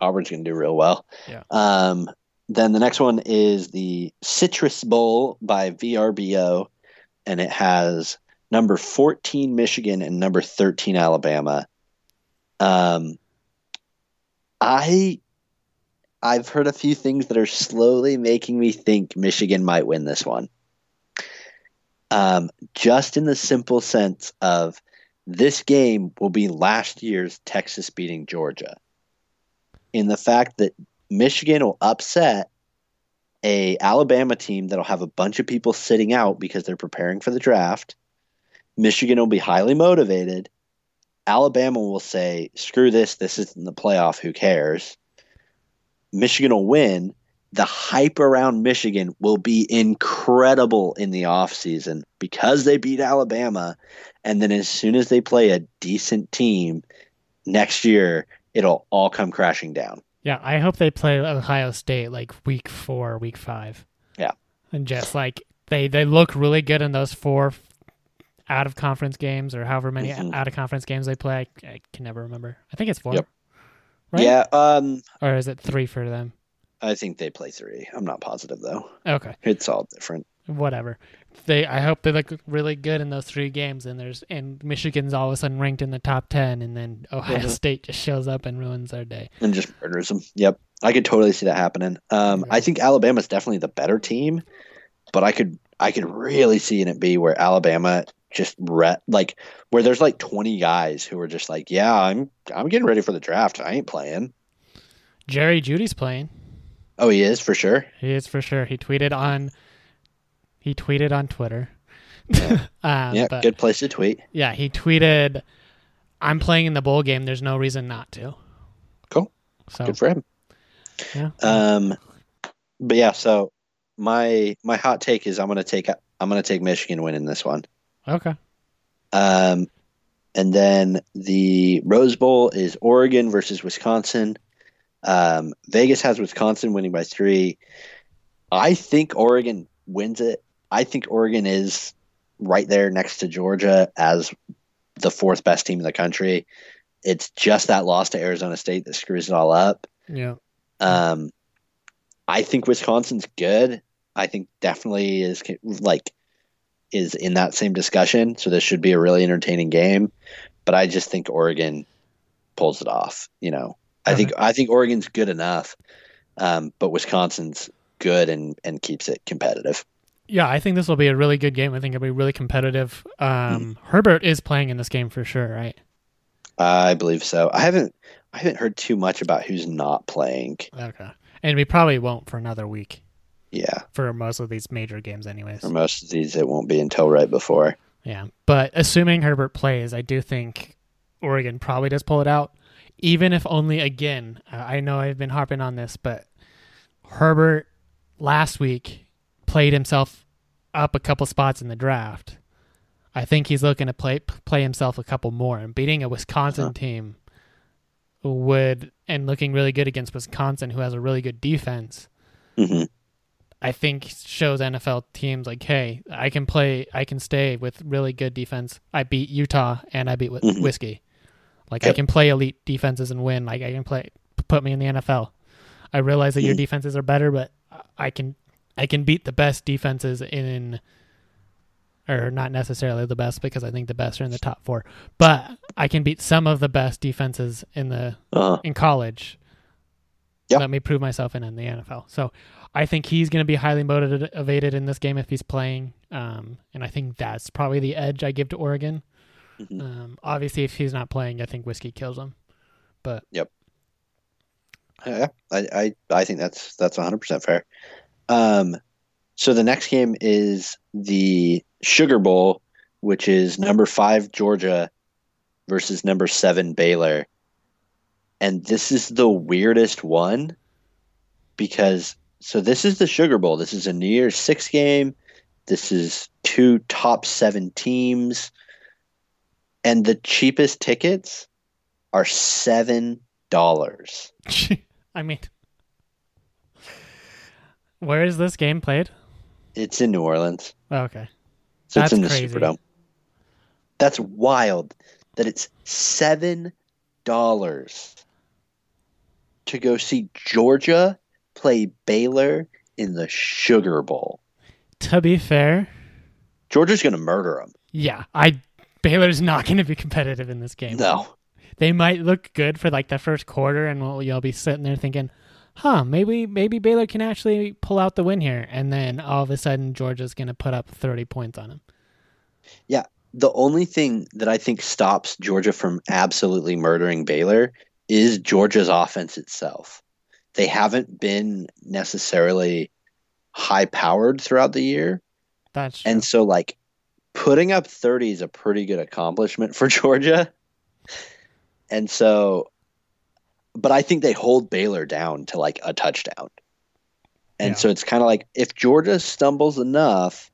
Auburn's going to do real well. Yeah. Um, then the next one is the Citrus Bowl by VRBO, and it has number 14 Michigan and number 13 Alabama. Um, I I've heard a few things that are slowly making me think Michigan might win this one. Um, just in the simple sense of this game will be last year's Texas beating Georgia. In the fact that Michigan will upset a Alabama team that'll have a bunch of people sitting out because they're preparing for the draft. Michigan will be highly motivated. Alabama will say, "Screw this! This isn't the playoff. Who cares?" Michigan will win. The hype around Michigan will be incredible in the offseason because they beat Alabama. And then as soon as they play a decent team next year, it'll all come crashing down. Yeah, I hope they play Ohio State like week four, week five. Yeah. and just like they they look really good in those four out of conference games or however many Mhm. out of conference games they play. I, I can never remember. I think it's four. Yep. Right? Yeah, um, Or is it three for them? I think they play three. I'm not positive though. Okay. It's all different. Whatever. They I hope they look really good in those three games and there's and Michigan's all of a sudden ranked in the top ten and then Ohio Mhm. State just shows up and ruins our day. and just murders them. Yep, I could totally see that happening. Um, Yeah. I think Alabama's definitely the better team, but I could I could really see it be where Alabama just re- like where there's like 20 guys who are just like, yeah, I'm I'm getting ready for the draft. I ain't playing. Jerry Jeudy's playing. Oh, he is for sure. He is for sure. He tweeted on he tweeted on Twitter. Yeah. um, yeah, good place to tweet. yeah, he tweeted I'm playing in the bowl game, there's no reason not to. Cool. So Good for him. yeah. Um, but yeah, so my my hot take is I'm gonna take I'm gonna take Michigan winning this one. Okay. Um, and then the Rose Bowl is Oregon versus Wisconsin. Um, Vegas has Wisconsin winning by three. I think Oregon wins it. I think Oregon is right there next to Georgia as the fourth best team in the country. It's just that loss to Arizona State that screws it all up. Yeah. Um, I think Wisconsin's good. I think definitely is like is in that same discussion. So this should be a really entertaining game. But I just think Oregon pulls it off. You know, I think I think Oregon's good enough, um, but Wisconsin's good and and keeps it competitive. Yeah, I think this will be a really good game. I think it'll be really competitive. Um, Herbert is playing in this game for sure, right? I believe so. I haven't I haven't heard too much about who's not playing. Okay. And we probably won't for another week Yeah, for most of these major games, anyways. for most of these, it won't be until right before. Yeah. But assuming Herbert plays, I do think Oregon probably does pull it out, even if only again. Uh, I know I've been harping on this, but Herbert last week played himself up a couple spots in the draft. I think he's looking to play play himself a couple more, and beating a Wisconsin Uh-huh. team would and looking really good against Wisconsin, who has a really good defense. hmm I think shows NFL teams like, hey, I can play, I can stay with really good defense. I beat Utah and I beat Mhm. Whiskey. Like I can play elite defenses and win. Like I can play, put me in the NFL. I realize that your Mhm. defenses are better, but I can, I can beat the best defenses in, or not necessarily the best because I think the best are in the top four, but I can beat some of the best defenses in the Uh, in college. Yeah. Let me prove myself in, in the NFL. So I think he's going to be highly motivated in this game if he's playing. Um, and I think that's probably the edge I give to Oregon. Mhm. Um, obviously, if he's not playing, I think Whiskey kills him. But yep, yeah, I, I I think that's that's 100 percent fair. Um, so the next game is the Sugar Bowl, which is number five Georgia versus number seven Baylor, and this is the weirdest one because so this is the Sugar Bowl. This is a New Year's Six game. This is two top seven teams, and the cheapest tickets are seven dollars. I mean, where is this game played? It's in New Orleans, Oh, okay. so That's it's in the crazy. Superdome. That's wild. That it's seven dollars to go see Georgia play Baylor in the Sugar Bowl. To be fair, Georgia's going to murder them. yeah, I Baylor's not going to be competitive in this game. No, they might look good for like the first quarter, and we'll, you'll be sitting there thinking, "Huh, maybe maybe Baylor can actually pull out the win here." And then all of a sudden, Georgia's going to put up thirty points on them. Yeah, the only thing that I think stops Georgia from absolutely murdering Baylor is Georgia's offense itself. They haven't been necessarily high powered throughout the year. That's true. And so, like, putting up 30 is a pretty good accomplishment for Georgia. And so, but I think they hold Baylor down to like a touchdown. And Yeah. so it's kind of like if Georgia stumbles enough,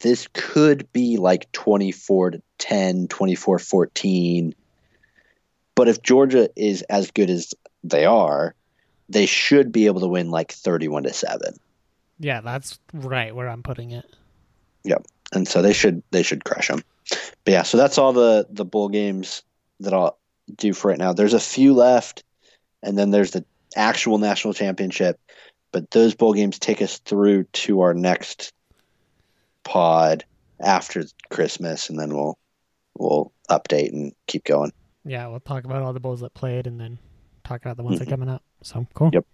this could be like 24 to 10, 24 14. But if Georgia is as good as they are, they should be able to win like 31 to 7. yeah, that's right where I'm putting it. Yep. And so they should they should crush them. But yeah, so that's all the the bowl games that I'll do for right now. There's a few left, and then there's the actual national championship. But those bowl games take us through to our next pod after Christmas, and then we'll we'll update and keep going. Yeah, we'll talk about all the bowls that played and then talk about the ones that are coming up. So cool. Yep.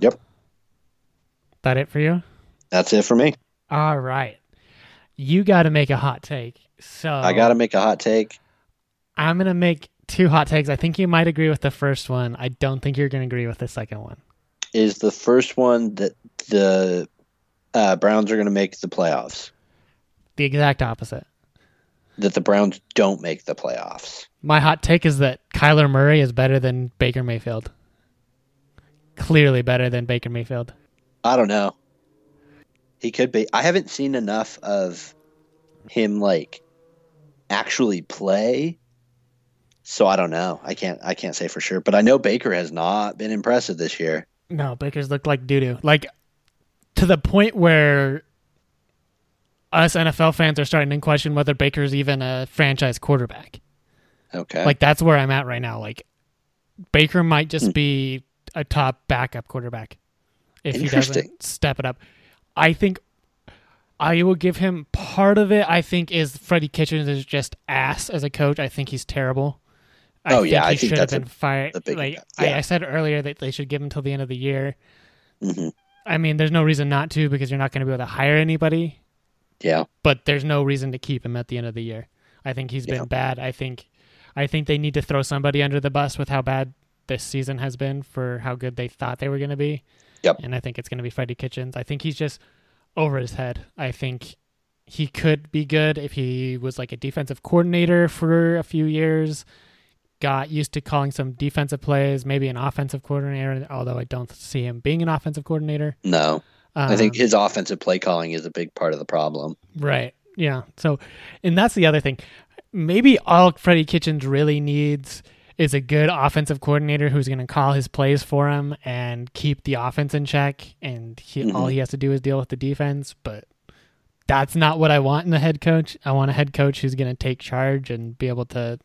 Yep. That it for you? That's it for me. All right. You got to make a hot take. So I got to make a hot take. I'm gonna make two hot takes. I think you might agree with the first one. I don't think you're gonna agree with the second one. Is the first one that the uh, Browns are going to make the playoffs? The exact opposite. That the Browns don't make the playoffs? My hot take is that Kyler Murray is better than Baker Mayfield. Clearly better than Baker Mayfield. I don't know. He could be. I haven't seen enough of him like actually play. So I don't know. I can't I can't say for sure, but I know Baker has not been impressive this year. No, Baker's looked like doo doo. Like to the point where us NFL fans are starting to question whether Baker's even a franchise quarterback. Okay. Like that's where I'm at right now. Like Baker might Hmm. just be a top backup quarterback if he doesn't step it up. I think I will give him part of it. I think is Freddie Kitchens is just ass as a coach. I think he's terrible. I Oh, yeah, I he think should have that's a- been fired. a like impact. I, I said earlier that they should give him till the end of the year. hmm I mean, there's no reason not to because you're not going to be able to hire anybody. Yeah. But there's no reason to keep him at the end of the year. I think he's Yeah. been bad. I think, I think they need to throw somebody under the bus with how bad this season has been for how good they thought they were going to be. Yep. And I think it's going to be Freddie Kitchens. I think he's just over his head. I think he could be good if he was like a defensive coordinator for a few years. Got used to calling some defensive plays, maybe an offensive coordinator, although I don't see him being an offensive coordinator. No. I think Um, his offensive play calling is a big part of the problem. Right. Yeah. So, and that's the other thing. Maybe all Freddie Kitchens really needs is a good offensive coordinator who's going to call his plays for him and keep the offense in check. And he, all Mhm. he has to do is deal with the defense. But that's not what I want in a head coach. I want a head coach who's going to take charge and be able to.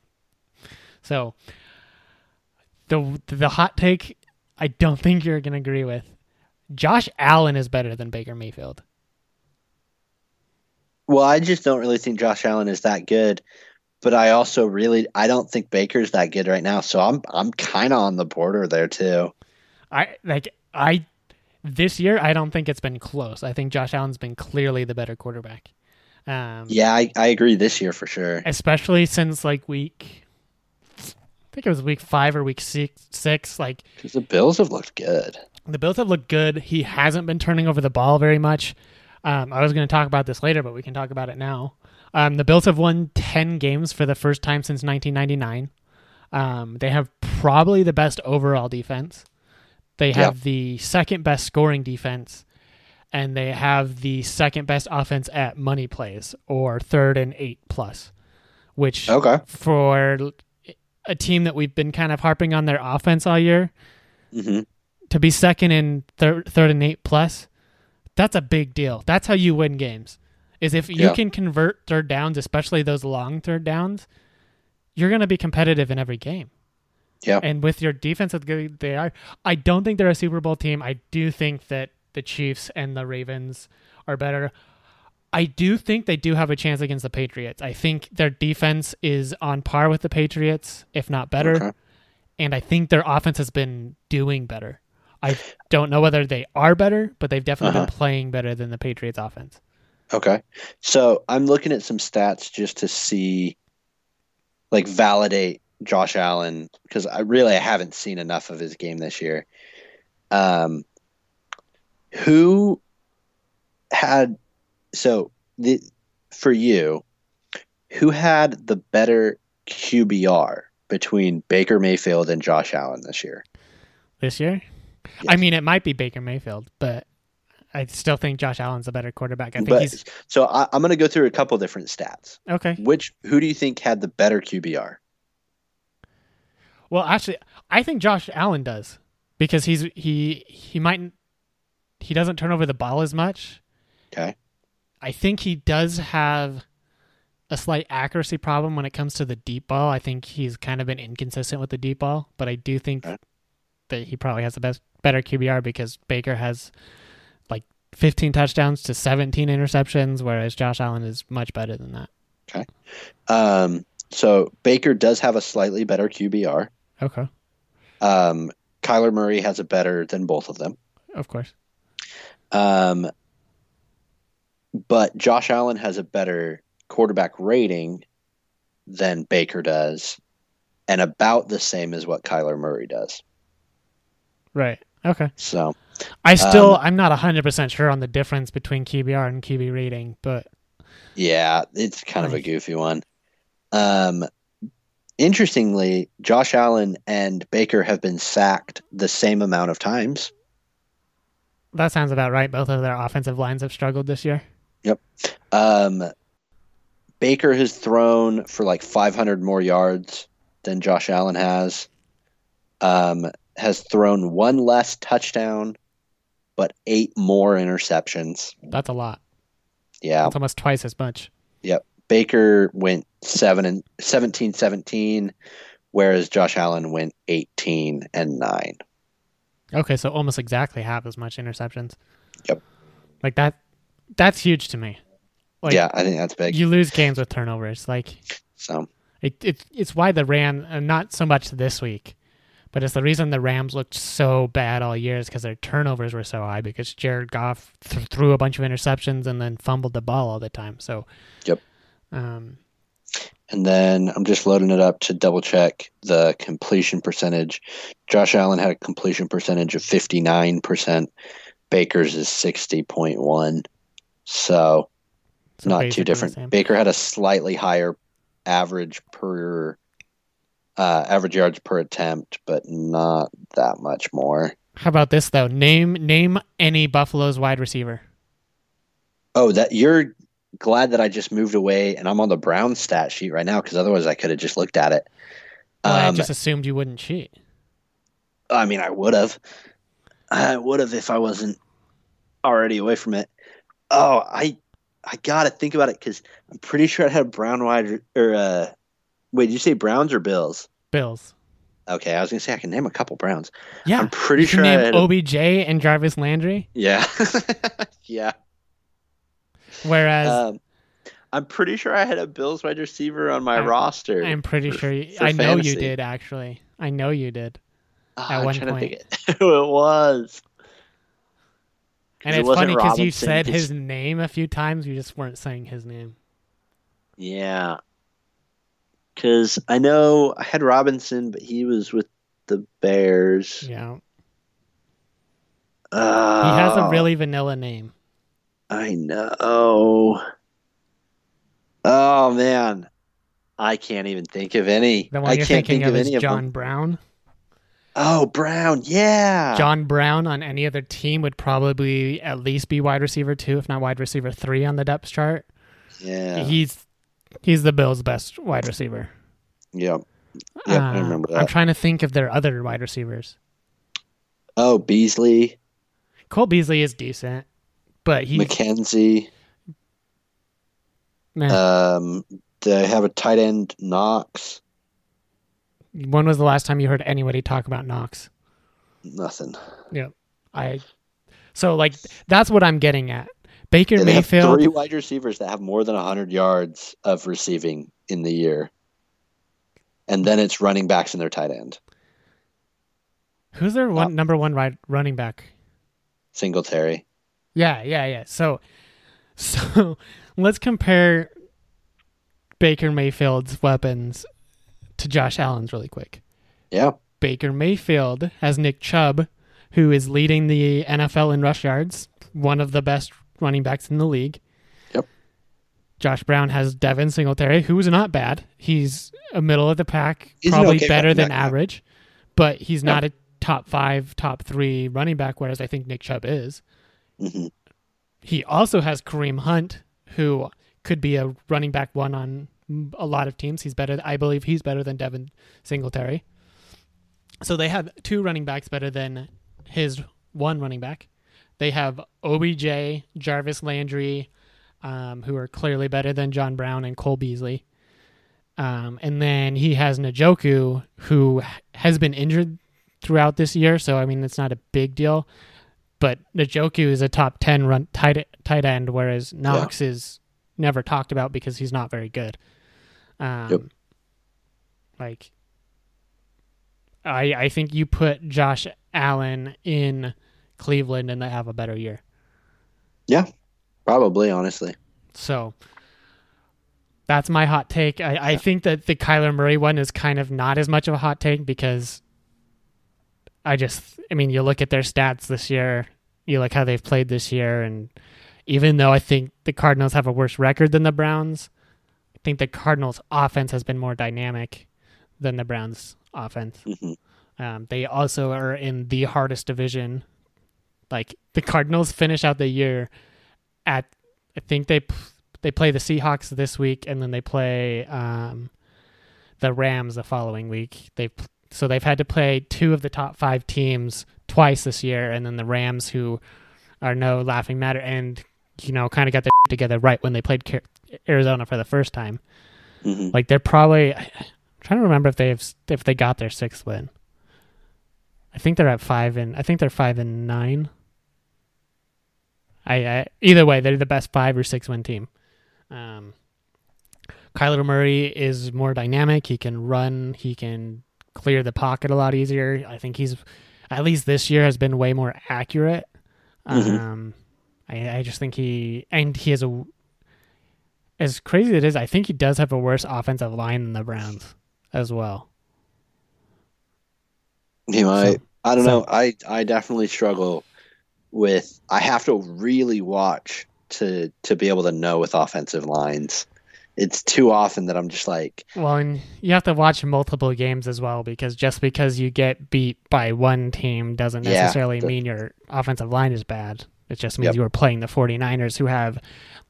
So, the the hot take, I don't think you're going to agree with. Josh Allen is better than Baker Mayfield. Well, I just don't really think Josh Allen is that good, but I also really I don't think Baker's that good right now. So I'm I'm kind of on the border there too. I like I this year I don't think it's been close. I think Josh Allen's been clearly the better quarterback. Um Yeah, I, I agree this year for sure. especially since like week I think it was week 5 or week 6 6 like Because the Bills have looked good. The Bills have looked good. He hasn't been turning over the ball very much. Um, I was going to talk about this later, but we can talk about it now. Um, the Bills have won 10 games for the first time since 1999. Um, they have probably the best overall defense. They have the second best scoring defense, and they have the second best offense at money plays or third and eight plus, which Okay. for a team that we've been kind of harping on their offense all year, hmm to be second in third, third and eight plus, that's a big deal. That's how you win games. Is if you Yeah. can convert third downs, especially those long third downs, you're going to be competitive in every game. Yeah. And with your defense as good they are, I don't think they're a Super Bowl team. I do think that the Chiefs and the Ravens are better. I do think they do have a chance against the Patriots. I think their defense is on par with the Patriots, if not better Okay. and I think their offense has been doing better. I don't know whether they are better, but they've definitely Uh-huh. been playing better than the Patriots offense. Okay. So I'm looking at some stats just to see, like, validate Josh Allen because I really I haven't seen enough of his game this year. Um, who had so the for you, who had the better QBR between Baker Mayfield and Josh Allen this year? This year? Yes. I mean, it might be Baker Mayfield, but I still think Josh Allen's a better quarterback. I think But he's so I, I'm going to go through a couple different stats. okay. Which who do you think had the better QBR? Well, actually, I think Josh Allen does because he's he he might he doesn't turn over the ball as much. Okay. I think he does have a slight accuracy problem when it comes to the deep ball. I think he's kind of been inconsistent with the deep ball, but I do think Okay. That he probably has the best better QBR because Baker has like 15 touchdowns to 17 interceptions, whereas Josh Allen is much better than that. Okay. Um, so Baker does have a slightly better QBR. Okay, Um, Kyler Murray has a better than both of them. of course. Um, but Josh Allen has a better quarterback rating than Baker does, and about the same as what Kyler Murray does. Right. Okay. So I still Um, I'm not 100% sure on the difference between QBR and QB rating, but yeah, it's kind of a goofy one. Um, interestingly, Josh Allen and Baker have been sacked the same amount of times. that sounds about right. Both of their offensive lines have struggled this year. Yep. Um, Baker has thrown for like 500 more yards than Josh Allen has. Um, has thrown one less touchdown, but eight more interceptions. That's a lot. Yeah, That's almost twice as much. Yep. Baker went seven and 17 17, whereas Josh Allen went 18 and nine. Okay, so almost exactly half as much interceptions. Yep. Like that that's huge to me. Like yeah, I think that's big. you lose games with turnovers. Like So it, it it's why the Ram uh, not so much this week, but it's the reason the Rams looked so bad all year is because their turnovers were so high because Jared Goff th- threw a bunch of interceptions and then fumbled the ball all the time. So Yep. Um, And then I'm just loading it up to double check the completion percentage. Josh Allen had a completion percentage of 59%. Baker's is 60.1. So so not too different. Baker had a slightly higher average per uh, average yards per attempt, but not that much more. How about this though? Name name any Buffalo's wide receiver. Oh, that you're glad that I just moved away and I'm on the Brown stat sheet right now because otherwise I could have just looked at it. Well, I Um, just assumed you wouldn't cheat. I mean, I would have. I would have if I wasn't already away from it. Oh, I I gotta think about it because I'm pretty sure I had a Brown wide or uh, wait, did you say Browns or Bills? Bills. Okay, I was gonna say I can name a couple Browns. Yeah. I'm pretty you can sure I name a- OBJ and Jarvis Landry. yeah, yeah. Whereas Um, I'm pretty sure I had a Bills wide receiver on my I'm- roster. I'm pretty for- sure you, I know you did actually. I know you did. Ah, at I'm one trying to point. think who it was. And it's wasn't funny because you said his name a few times, you just weren't saying his name. Yeah. Because I know I had Robinson, but he was with the Bears. Yeah. Uh, He has a really vanilla name. I know. Oh, man. I can't even think of any. The one I you're can't thinking think of is any of John them. Brown. Oh, Brown. Yeah. John Brown on any other team would probably at least be wide receiver two, if not wide receiver three on the depth chart. Yeah. He's he's the Bills' best wide receiver. Yeah, Yep, I Uh, remember I'm trying to think of their other wide receivers. Oh, Beasley, Cole Beasley is decent, but he McKenzie. meh. Um, they have a tight end, Knox. when was the last time you heard anybody talk about Knox? Nothing. Yeah, I so like that's what I'm getting at. Baker Yeah, Mayfield. three wide receivers that have more than 100 yards of receiving in the year. And then it's running backs and their tight end. Who's their one uh, number one right running back? Singletary. Yeah, yeah, yeah. So, so let's compare Baker Mayfield's weapons to Josh Allen's really quick. Yeah. Baker Mayfield has Nick Chubb, who is leading the NFL in rush yards, one of the best running backs in the league. Yep. Josh Brown has Devin Singletary, who's not bad. He's a middle of the pack, He's probably okay better than average, but he's not a top five, top three running back, whereas I think Nick Chubb is. hmm He also has Kareem Hunt, who could be a running back one on a lot of teams. He's better. I believe he's better than Devin Singletary. So they have two running backs better than his one running back. They have OBJ, Jarvis Landry, um, who are clearly better than John Brown and Cole Beasley. Um, and then he has Njoku, who has been injured throughout this year, so I mean it's not a big deal. But Njoku is a top ten run tight tight end, whereas Knox yeah. is never talked about because he's not very good. Um, yep. Like, I I think you put Josh Allen in Cleveland and they have a better year. Yeah, probably honestly. So that's my hot take. I, I think that the Kyler Murray one is kind of not as much of a hot take because I just, I mean, you look at their stats this year, you look how they've played this year, and even though I think the Cardinals have a worse record than the Browns, I think the Cardinals' offense has been more dynamic than the Browns' offense. Mm-hmm. Um, they also are in the hardest division. Like the Cardinals finish out the year at, I think they they play the Seahawks this week, and then they play um, the Rams the following week. They so they've had to play two of the top five teams twice this year, and then the Rams, who are no laughing matter, and you know kind of got their together right when they played Arizona for the first time. Mm-hmm. Like they're probably I'm trying to remember if they've if they got their sixth win. I think they're at five and I think they're five and nine. I, I either way, they're the best five or six win team. Um, Kyler Murray is more dynamic. He can run. He can clear the pocket a lot easier. I think he's, at least this year, has been way more accurate. Mm-hmm. Um, I, I just think he and he has a as crazy as it is. I think he does have a worse offensive line than the Browns as well. He might. So, I don't so, know. I I definitely struggle with. I have to really watch to to be able to know with offensive lines. It's too often that I'm just like. Well, and you have to watch multiple games as well because just because you get beat by one team doesn't necessarily yeah, the, mean your offensive line is bad. It just means yep. you are playing the 49ers who have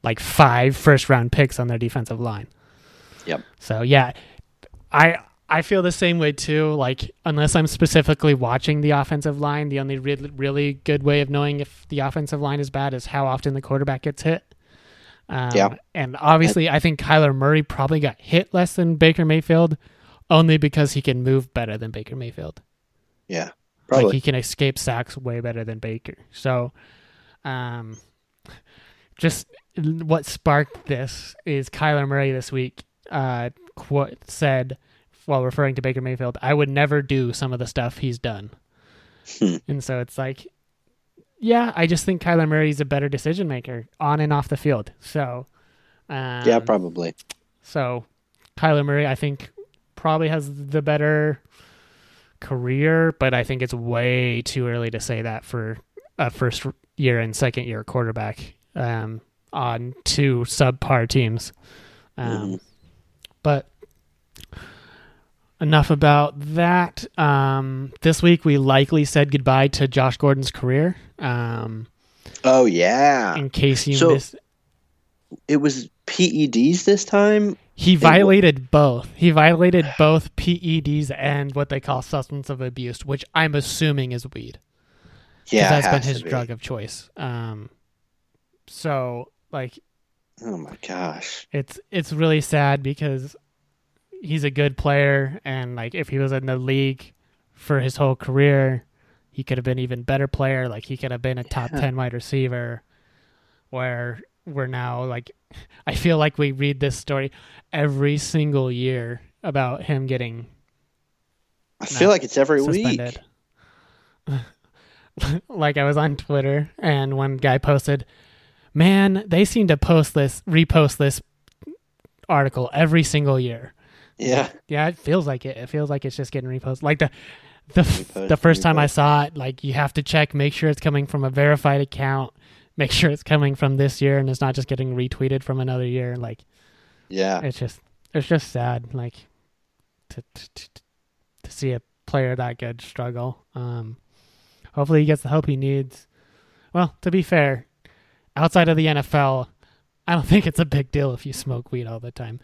like five first round picks on their defensive line. Yep. So yeah, I I feel the same way too. Like unless I'm specifically watching the offensive line, the only really really good way of knowing if the offensive line is bad is how often the quarterback gets hit. Um, yeah. And obviously, I think Kyler Murray probably got hit less than Baker Mayfield, only because he can move better than Baker Mayfield. Yeah, probably. Like he can escape sacks way better than Baker. So, um, just what sparked this is Kyler Murray this week. Uh, quote said while referring to Baker Mayfield, I would never do some of the stuff he's done. Hmm. And so it's like, yeah, I just think Kyler Murray's a better decision maker on and off the field. So, um, yeah, probably. So, Kyler Murray, I think, probably has the better career, but I think it's way too early to say that for a first year and second year quarterback um, on two subpar teams. Um, mm-hmm. But enough about that. Um, this week we likely said goodbye to Josh Gordon's career. Um, oh yeah. In case you so missed, it was PEDs this time. He violated both. He violated both PEDs and what they call substance of abuse, which I'm assuming is weed. Yeah, that's been his be. drug of choice. Um, so like, oh my gosh, it's it's really sad because he's a good player, and like if he was in the league for his whole career, he could have been even better player. Like he could have been a top yeah. ten wide receiver. Where we're now like, I feel like we read this story every single year about him getting. I feel like it's every suspended. week. like I was on Twitter and one guy posted, "Man, they seem to post this, repost this article every single year." Yeah. Yeah, it feels like it. It feels like it's just getting reposted. Like the the the first time I saw it, like you have to check, make sure it's coming from a verified account, make sure it's coming from this year, and it's not just getting retweeted from another year. Like, yeah, it's just it's just sad. Like to to to, to see a player that good struggle. Um, hopefully he gets the help he needs. Well, to be fair, outside of the NFL, I don't think it's a big deal if you smoke weed all the time.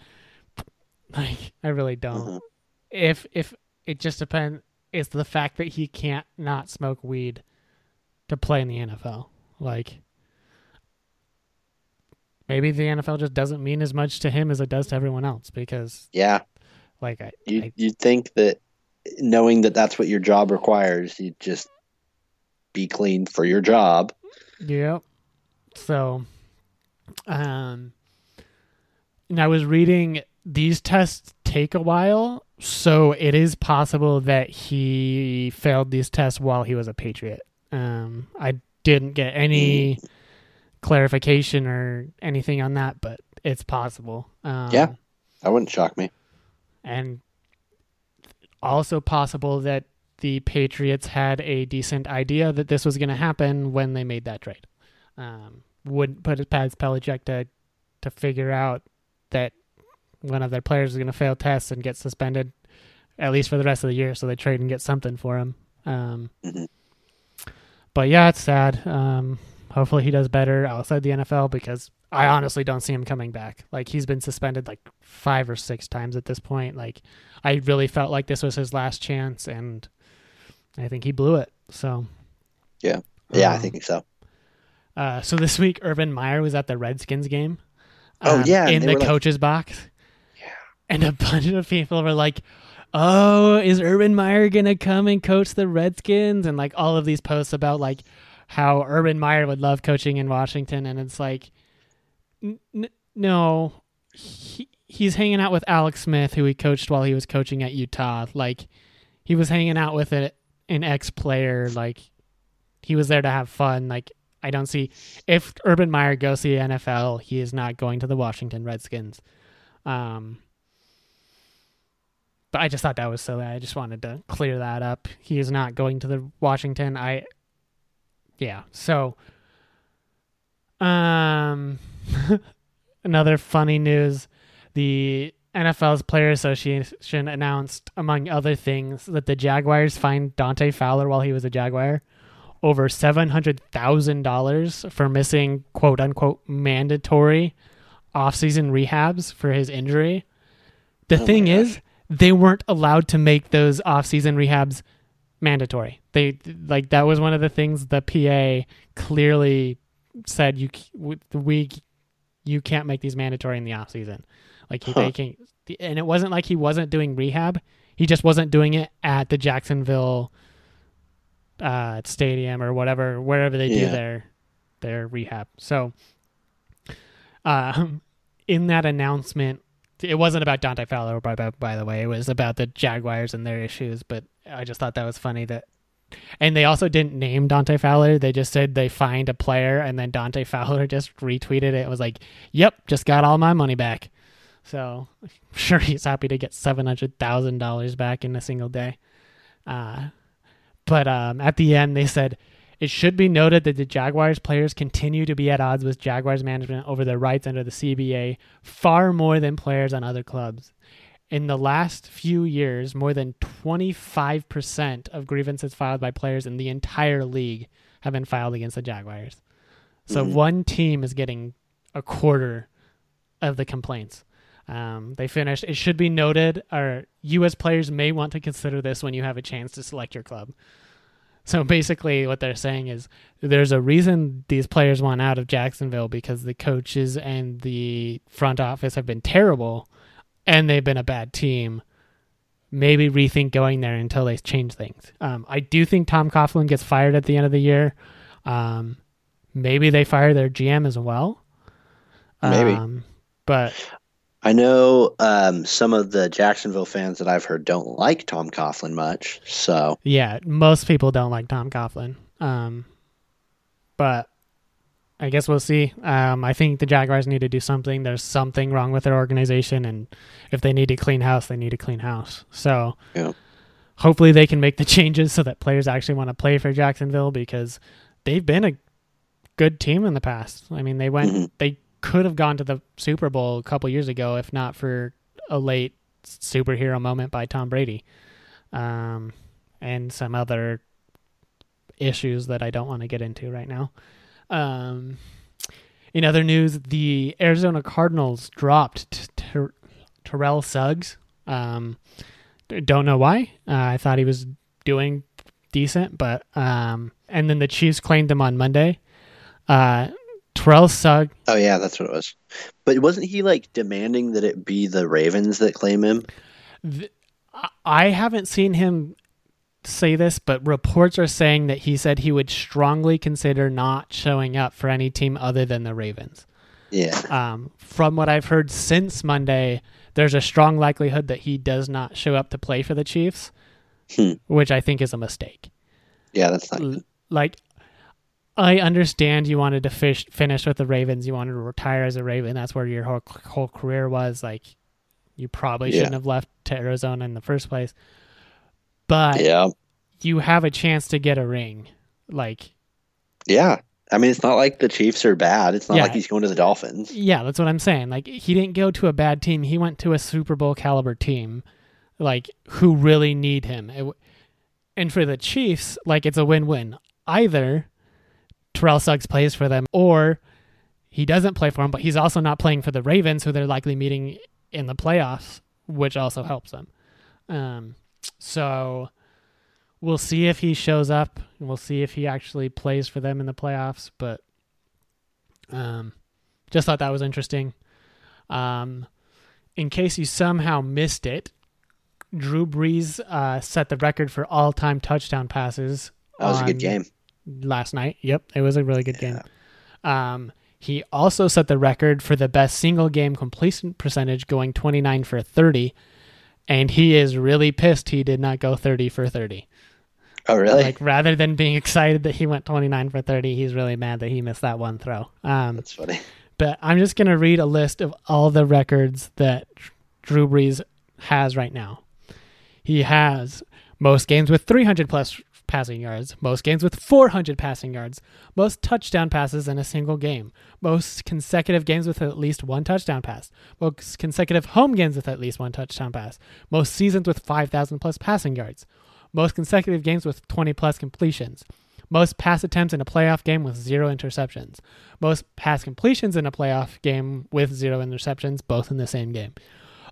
Like I really don't. Mm-hmm. If if it just depends, it's the fact that he can't not smoke weed to play in the NFL. Like maybe the NFL just doesn't mean as much to him as it does to everyone else because, Yeah, like, I, you I you'd think that knowing that that's what your job requires, you'd just be clean for your job. Yep. So, um, and I was reading these tests take a while, so it is possible that he failed these tests while he was a Patriot. Um, I didn't get any clarification or anything on that, but it's possible. Um, Yeah. That wouldn't shock me. and also possible that the Patriots had a decent idea that this was going to happen when they made that trade. Um, wouldn't put it past Belichick to to figure out that one of their players is going to fail tests and get suspended at least for the rest of the year, so they trade and get something for him. Um, Mhm. But yeah, it's sad. Um, hopefully, he does better outside the NFL because I honestly don't see him coming back. Like he's been suspended like five or six times at this point. Like I really felt like this was his last chance, and I think he blew it. So Yeah. Yeah, I Um, think so. Uh, so this week, Urban Meyer was at the Redskins game. Oh, um, yeah, in the were like- box. And a bunch of people were like, "Oh, is Urban Meyer gonna come and coach the Redskins?" And like all of these posts about like how Urban Meyer would love coaching in Washington, and it's like, n- no, he, he's hanging out with Alex Smith, who he coached while he was coaching at Utah. Like he was hanging out with a, an ex player. Like he was there to have fun. Like I don't see if Urban Meyer goes to the NFL, he is not going to the Washington Redskins. Um, but I just thought that was silly. I just wanted to clear that up. He is not going to the Washington. I, yeah. So, um, another funny news: the NFL's Player Association announced, among other things, that the Jaguars fined Dante Fowler while he was a Jaguar over seven hundred thousand dollars for missing quote unquote mandatory offseason rehabs for his injury. The Oh thing is, they weren't allowed to make those offseason rehabs mandatory. They like that was one of the things the PA clearly said you we you can't make these mandatory in the offseason. Like he, Huh. they can't, and it wasn't like he wasn't doing rehab. He just wasn't doing it at the Jacksonville uh, stadium or whatever, wherever they do their their rehab. So, um, in that announcement, it wasn't about Dante Fowler, by, by, by the way. It was about the Jaguars and their issues. But I just thought that was funny that, and they also didn't name Dante Fowler. They just said they fined a player, and then Dante Fowler just retweeted it. Was like, "Yep, just got all my money back." So I'm sure he's happy to get seven hundred thousand dollars back in a single day. Uh, but um, at the end, they said it should be noted that the Jaguars players continue to be at odds with Jaguars management over their rights under the CBA far more than players on other clubs. In the last few years, more than 25% of grievances filed by players in the entire league have been filed against the Jaguars. So Mhm. one team is getting a quarter of the complaints. Um, they finished. It should be noted, or U.S. players may want to consider this when you have a chance to select your club. So basically, what they're saying is there's a reason these players want out of Jacksonville because the coaches and the front office have been terrible, and they've been a bad team. Maybe rethink going there until they change things. Um, I do think Tom Coughlin gets fired at the end of the year. Um, maybe they fire their GM as well. Maybe. Um, but I know um, some of the Jacksonville fans that I've heard don't like Tom Coughlin much. So yeah, most people don't like Tom Coughlin. Um, but I guess we'll see. Um, I think the Jaguars need to do something. There's something wrong with their organization, and if they need to clean house, they need to clean house. So Yeah. hopefully they can make the changes so that players actually want to play for Jacksonville because they've been a good team in the past. I mean, they went, Mhm. they could have gone to the Super Bowl a couple years ago if not for a late superhero moment by Tom Brady, um, and some other issues that I don't want to get into right now. Um, in other news, the Arizona Cardinals dropped Terrell Suggs. Um, don't know why. Uh, I thought he was doing decent, but um, and then the Chiefs claimed him on Monday. Uh, Terrell Suggs. oh yeah, that's what it was. But wasn't he like demanding that it be the Ravens that claim him? The, I haven't seen him say this, but reports are saying that he said he would strongly consider not showing up for any team other than the Ravens. Yeah. Um, from what I've heard since Monday, there's a strong likelihood that he does not show up to play for the Chiefs, Hmm. which I think is a mistake. Yeah, that's not. L- Like, I understand you wanted to fish, finish with the Ravens. You wanted to retire as a Raven. That's where your whole, whole career was. Like, you probably shouldn't Yeah. have left to Arizona in the first place. But Yeah. you have a chance to get a ring. Like, Yeah. I mean, it's not like the Chiefs are bad. It's not Yeah. like he's going to the Dolphins. yeah, that's what I'm saying. Like, he didn't go to a bad team. He went to a Super Bowl caliber team, like, who really need him. It and for the Chiefs, like, it's a win win. Either Terrell Suggs plays for them, or he doesn't play for them, but he's also not playing for the Ravens, who they're likely meeting in the playoffs, which also helps them. Um, so we'll see if he shows up. and We'll see if he actually plays for them in the playoffs. But um, just thought that was interesting. Um, in case you somehow missed it, Drew Brees uh, set the record for all-time touchdown passes. That was a good game. Last night. Yep, it was a really good Yeah. game. Um, he also set the record for the best single game completion percentage, going 29 for 30. And he is really pissed he did not go 30 for 30. Oh, really? Like rather than being excited that he went 29 for 30, he's really mad that he missed that one throw. Um, That's funny. but I'm just going to read a list of all the records that Drew Brees has right now. He has most games with 300 plus passing yards, most games with 400 passing yards, most touchdown passes in a single game, most consecutive games with at least one touchdown pass, most consecutive home games with at least one touchdown pass, most seasons with 5,000 plus passing yards, most consecutive games with 20 plus completions, most pass attempts in a playoff game with zero interceptions, most pass completions in a playoff game with zero interceptions, both in the same game.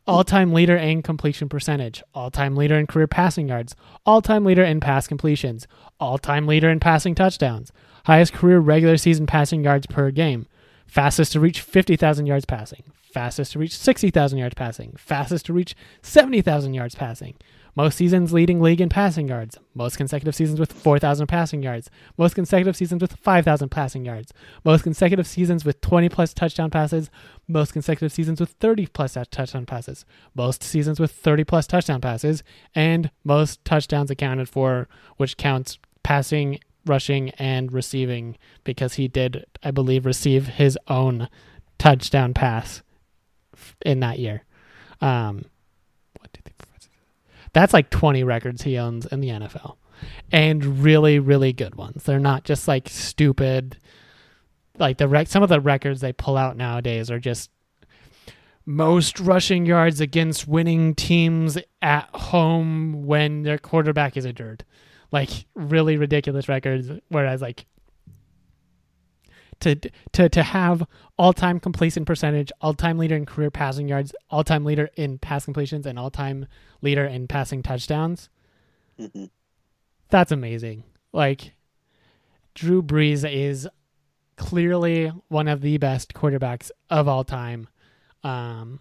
All time leader in completion percentage, all time leader in career passing yards, all time leader in pass completions, all time leader in passing touchdowns, highest career regular season passing yards per game, fastest to reach 50,000 yards passing, fastest to reach 60,000 yards passing, fastest to reach 70,000 yards passing, most seasons leading league in passing yards, most consecutive seasons with 4,000 passing yards, most consecutive seasons with 5,000 passing yards, most consecutive seasons with 20 plus touchdown passes, most consecutive seasons with 30 plus touchdown passes, most seasons with 30 plus touchdown passes, and most touchdowns accounted for, which counts passing, rushing, and receiving because he did, I believe, receive his own touchdown pass in that year. Um, one, two, three, four, five, six, seven. That's like 20 records he owns in the NFL. And really, really good ones. They're not just like stupid like the rec- some of the records they pull out nowadays are just most rushing yards against winning teams at home when their quarterback is injured. Like really ridiculous records whereas like to to to have all-time completion percentage, all-time leader in career passing yards, all-time leader in pass completions and all-time leader in passing touchdowns. hmm That's amazing. Like Drew Brees is clearly one of the best quarterbacks of all time. Um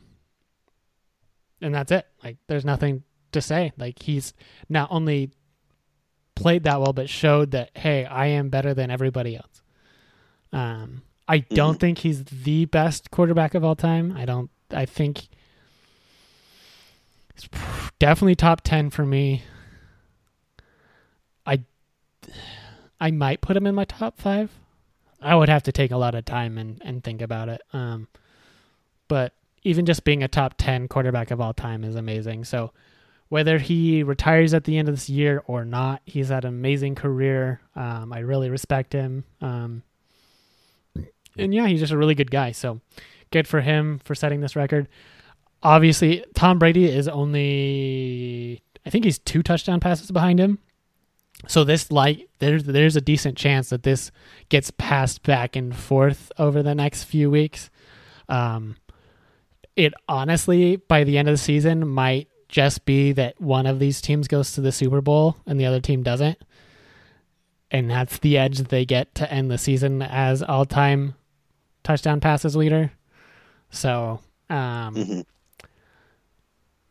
and that's it. Like there's nothing to say. Like he's not only played that well but showed that hey, I am better than everybody else. Um I don't think he's the best quarterback of all time. I don't I think he's definitely top 10 for me. I I might put him in my top 5. I would have to take a lot of time and, and think about it. Um, but even just being a top 10 quarterback of all time is amazing. So whether he retires at the end of this year or not, he's had an amazing career. Um, I really respect him. Um, and yeah, he's just a really good guy. So good for him for setting this record. Obviously, Tom Brady is only, I think he's two touchdown passes behind him. So this like there's there's a decent chance that this gets passed back and forth over the next few weeks. Um, it honestly by the end of the season might just be that one of these teams goes to the Super Bowl and the other team doesn't, and that's the edge that they get to end the season as all time touchdown passes leader. So, um, hmm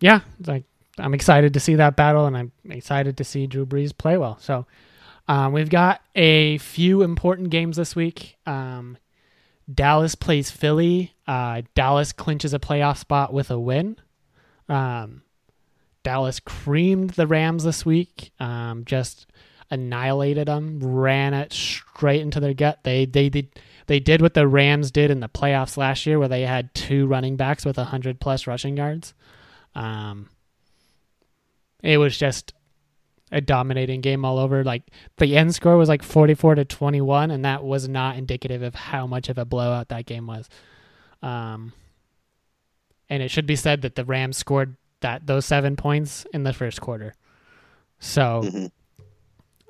yeah, like I'm excited to see that battle, and I'm excited to see Drew Brees play well. So, um, we've got a few important games this week. Um, Dallas plays Philly. Uh, Dallas clinches a playoff spot with a win. Um, Dallas creamed the Rams this week. Um, just annihilated them, ran it straight into their gut. They they did they did what the Rams did in the playoffs last year, where they had two running backs with hundred plus rushing yards. Um, it was just a dominating game all over. Like the end score was like forty four to twenty one, and that was not indicative of how much of a blowout that game was. Um, and it should be said that the Rams scored that those seven points in the first quarter. So hmm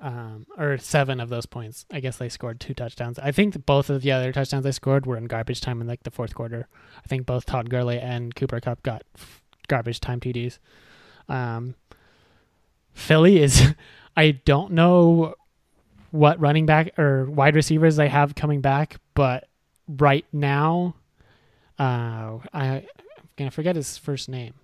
um, or seven of those points. I guess they scored two touchdowns. I think both of the other touchdowns they scored were in garbage time in like the fourth quarter. I think both Todd Gurley and Cooper Kupp got garbage time TDs. Um, Philly is, I don't know what running back or wide receivers they have coming back, but right now, uh, I, I'm gonna forget his first name.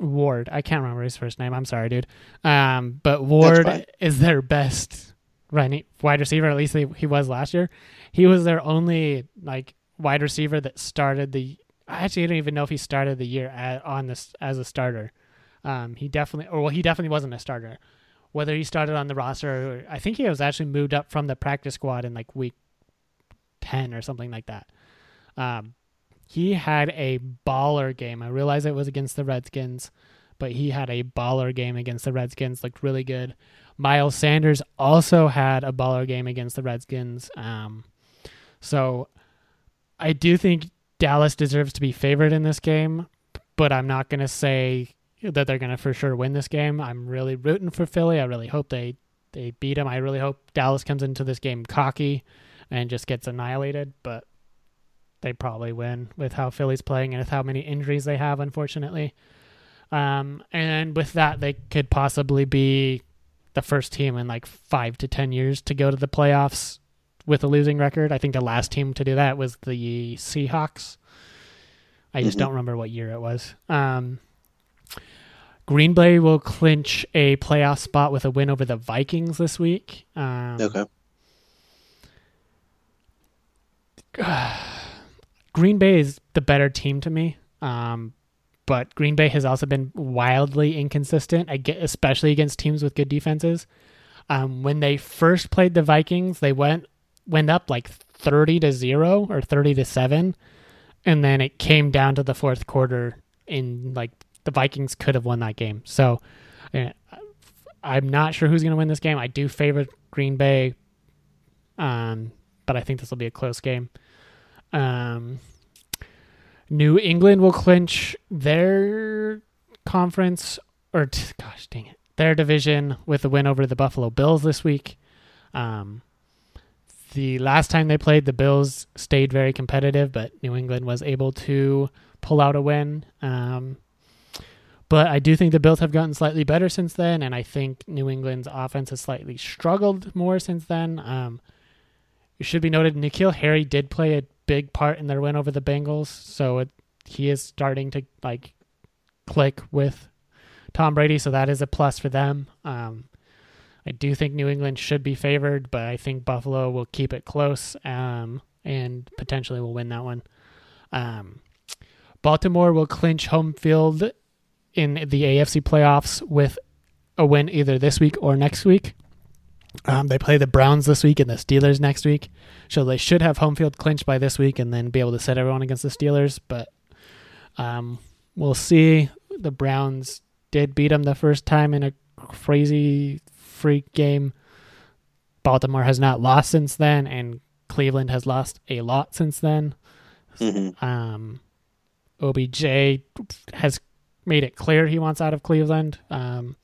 Ward. I can't remember his first name. I'm sorry, dude. Um, but. Ward is their best running wide receiver. At least he, he was last year. He was their only like wide receiver that started the. I actually don't even know if he started the year at, on this as a starter. Um, he definitely, or well, he definitely wasn't a starter. Whether he started on the roster, or, I think he was actually moved up from the practice squad in like week ten or something like that. Um, he had a baller game. I realize it was against the Redskins, but he had a baller game against the Redskins. Looked really good. Miles Sanders also had a baller game against the Redskins. Um, so I do think Dallas deserves to be favored in this game, but I'm not going to say that they're going to for sure win this game. I'm really rooting for Philly. I really hope they they beat them. I really hope Dallas comes into this game cocky and just gets annihilated, but they probably win with how Philly's playing and with how many injuries they have, unfortunately. Um, and with that, they could possibly be the first team in like five to ten years to go to the playoffs with a losing record. I think the last team to do that was the Seahawks. I just Mhm. don't remember what year it was. Um, Green Bay will clinch a playoff spot with a win over the Vikings this week. Um, Okay. Green Bay is the better team to me. Um, but Green Bay has also been wildly inconsistent, especially against teams with good defenses. Um, when they first played the Vikings, they went went up like thirty to zero or thirty to seven, and then it came down to the fourth quarter, and like the Vikings could have won that game. So, uh, I'm not sure who's going to win this game. I do favor Green Bay, um, but I think this will be a close game. Um, New England will clinch their conference, or t- gosh dang it, their division with a win over the Buffalo Bills this week. Um, the last time they played, the Bills stayed very competitive, but New England was able to pull out a win. Um, but I do think the Bills have gotten slightly better since then, and I think New England's offense has slightly struggled more since then. Um, it should be noted, N'Keal Harry did play a big part in their win over the Bengals, so it, he is starting to like click with Tom Brady, so that is a plus for them. Um, I do think New England should be favored, but I think Buffalo will keep it close um, and potentially will win that one. Um, Baltimore will clinch home field in the AFC playoffs with a win either this week or next week. Um, they play the Browns this week and the Steelers next week, so they should have home field clinched by this week and then be able to set everyone against the Steelers. But um, we'll see. The Browns did beat them the first time in a crazy freak game. Baltimore has not lost since then, and Cleveland has lost a lot since then. hmm Um, OBJ has made it clear he wants out of Cleveland. Um,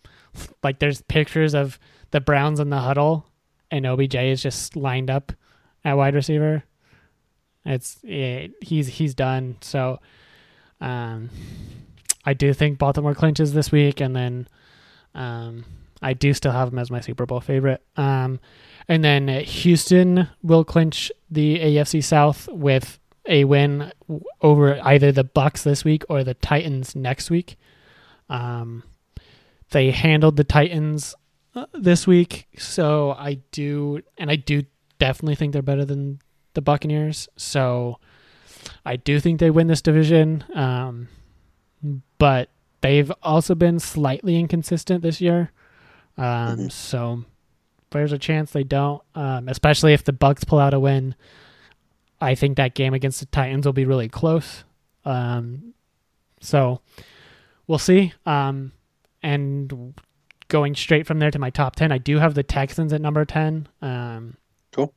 like there's pictures of the Browns in the huddle, and OBJ is just lined up at wide receiver. It's yeah, he's he's done. So, um, I do think Baltimore clinches this week, and then um, I do still have them as my Super Bowl favorite. Um, and then Houston will clinch the AFC South with a win over either the Bucs this week or the Titans next week. Um, they handled the Titans uh, this week, so I do, and I do definitely think they're better than the Buccaneers. So I do think they win this division, um, but they've also been slightly inconsistent this year. Um, mm-hmm. So there's a chance they don't, um, especially if the Bucs pull out a win. I think that game against the Titans will be really close. Um, so we'll see. Um, and going straight from there to my top 10, I do have the Texans at number 10. Um, cool.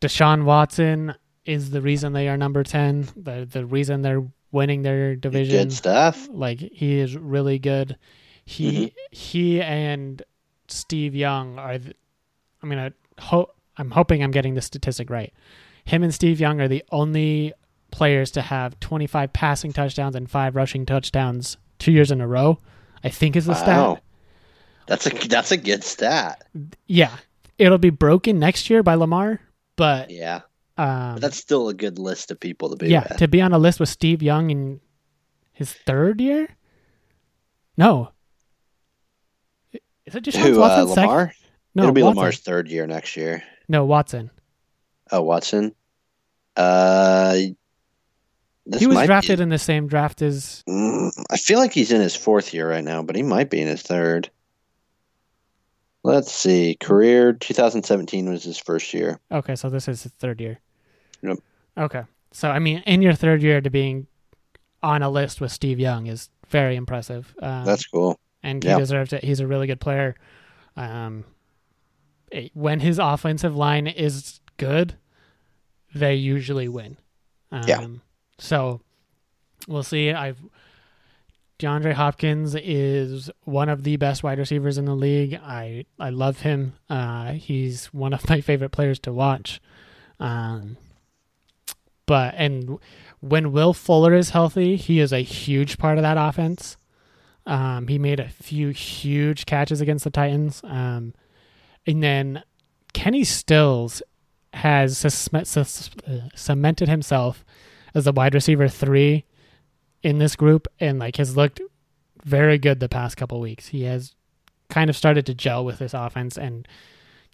Deshaun Watson is the reason they are number 10, the, the reason they're winning their division. Good stuff. Like, he is really good. He, mm-hmm. he and Steve Young are, the, I mean, I hope, I'm hoping I'm getting the statistic right. Him and Steve Young are the only players to have 25 passing touchdowns and five rushing touchdowns two years in a row. I think is the wow. stat. That's a that's a good stat. Yeah, it'll be broken next year by Lamar, but yeah, um, but that's still a good list of people to be. Yeah, with. to be on a list with Steve Young in his third year. No, is it just Who, uh, Lamar? Second? No, it'll be Watson. Lamar's third year next year. No, Watson. Oh, Watson. Uh, he was drafted be... in the same draft as. Mm, I feel like he's in his fourth year right now, but he might be in his third. Let's see. Career 2017 was his first year. Okay, so this is his third year. Yep. Okay, so I mean, in your third year to being on a list with Steve Young is very impressive. Um, That's cool. And he deserves it. He's a really good player. Um, when his offensive line is good, they usually win. Um, yeah. So we'll see. I've DeAndre Hopkins is one of the best wide receivers in the league. I I love him. Uh, he's one of my favorite players to watch. Um, but and when Will Fuller is healthy, he is a huge part of that offense. Um, he made a few huge catches against the Titans. Um, and then Kenny Stills has cemented himself as a wide receiver three in this group and like has looked very good the past couple weeks. He has kind of started to gel with this offense and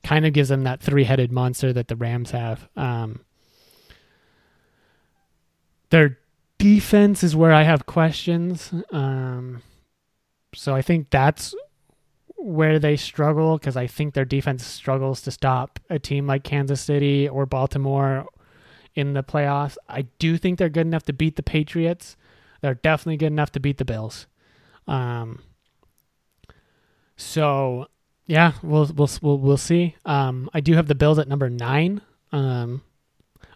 kind of gives them that three headed monster that the Rams have. Um, their defense is where I have questions. Um, so I think that's where they struggle because I think their defense struggles to stop a team like Kansas City or Baltimore in the playoffs. I do think they're good enough to beat the Patriots. They're definitely good enough to beat the Bills. Um, so yeah, we'll we'll we'll, we'll see. Um, I do have the Bills at number nine. Um,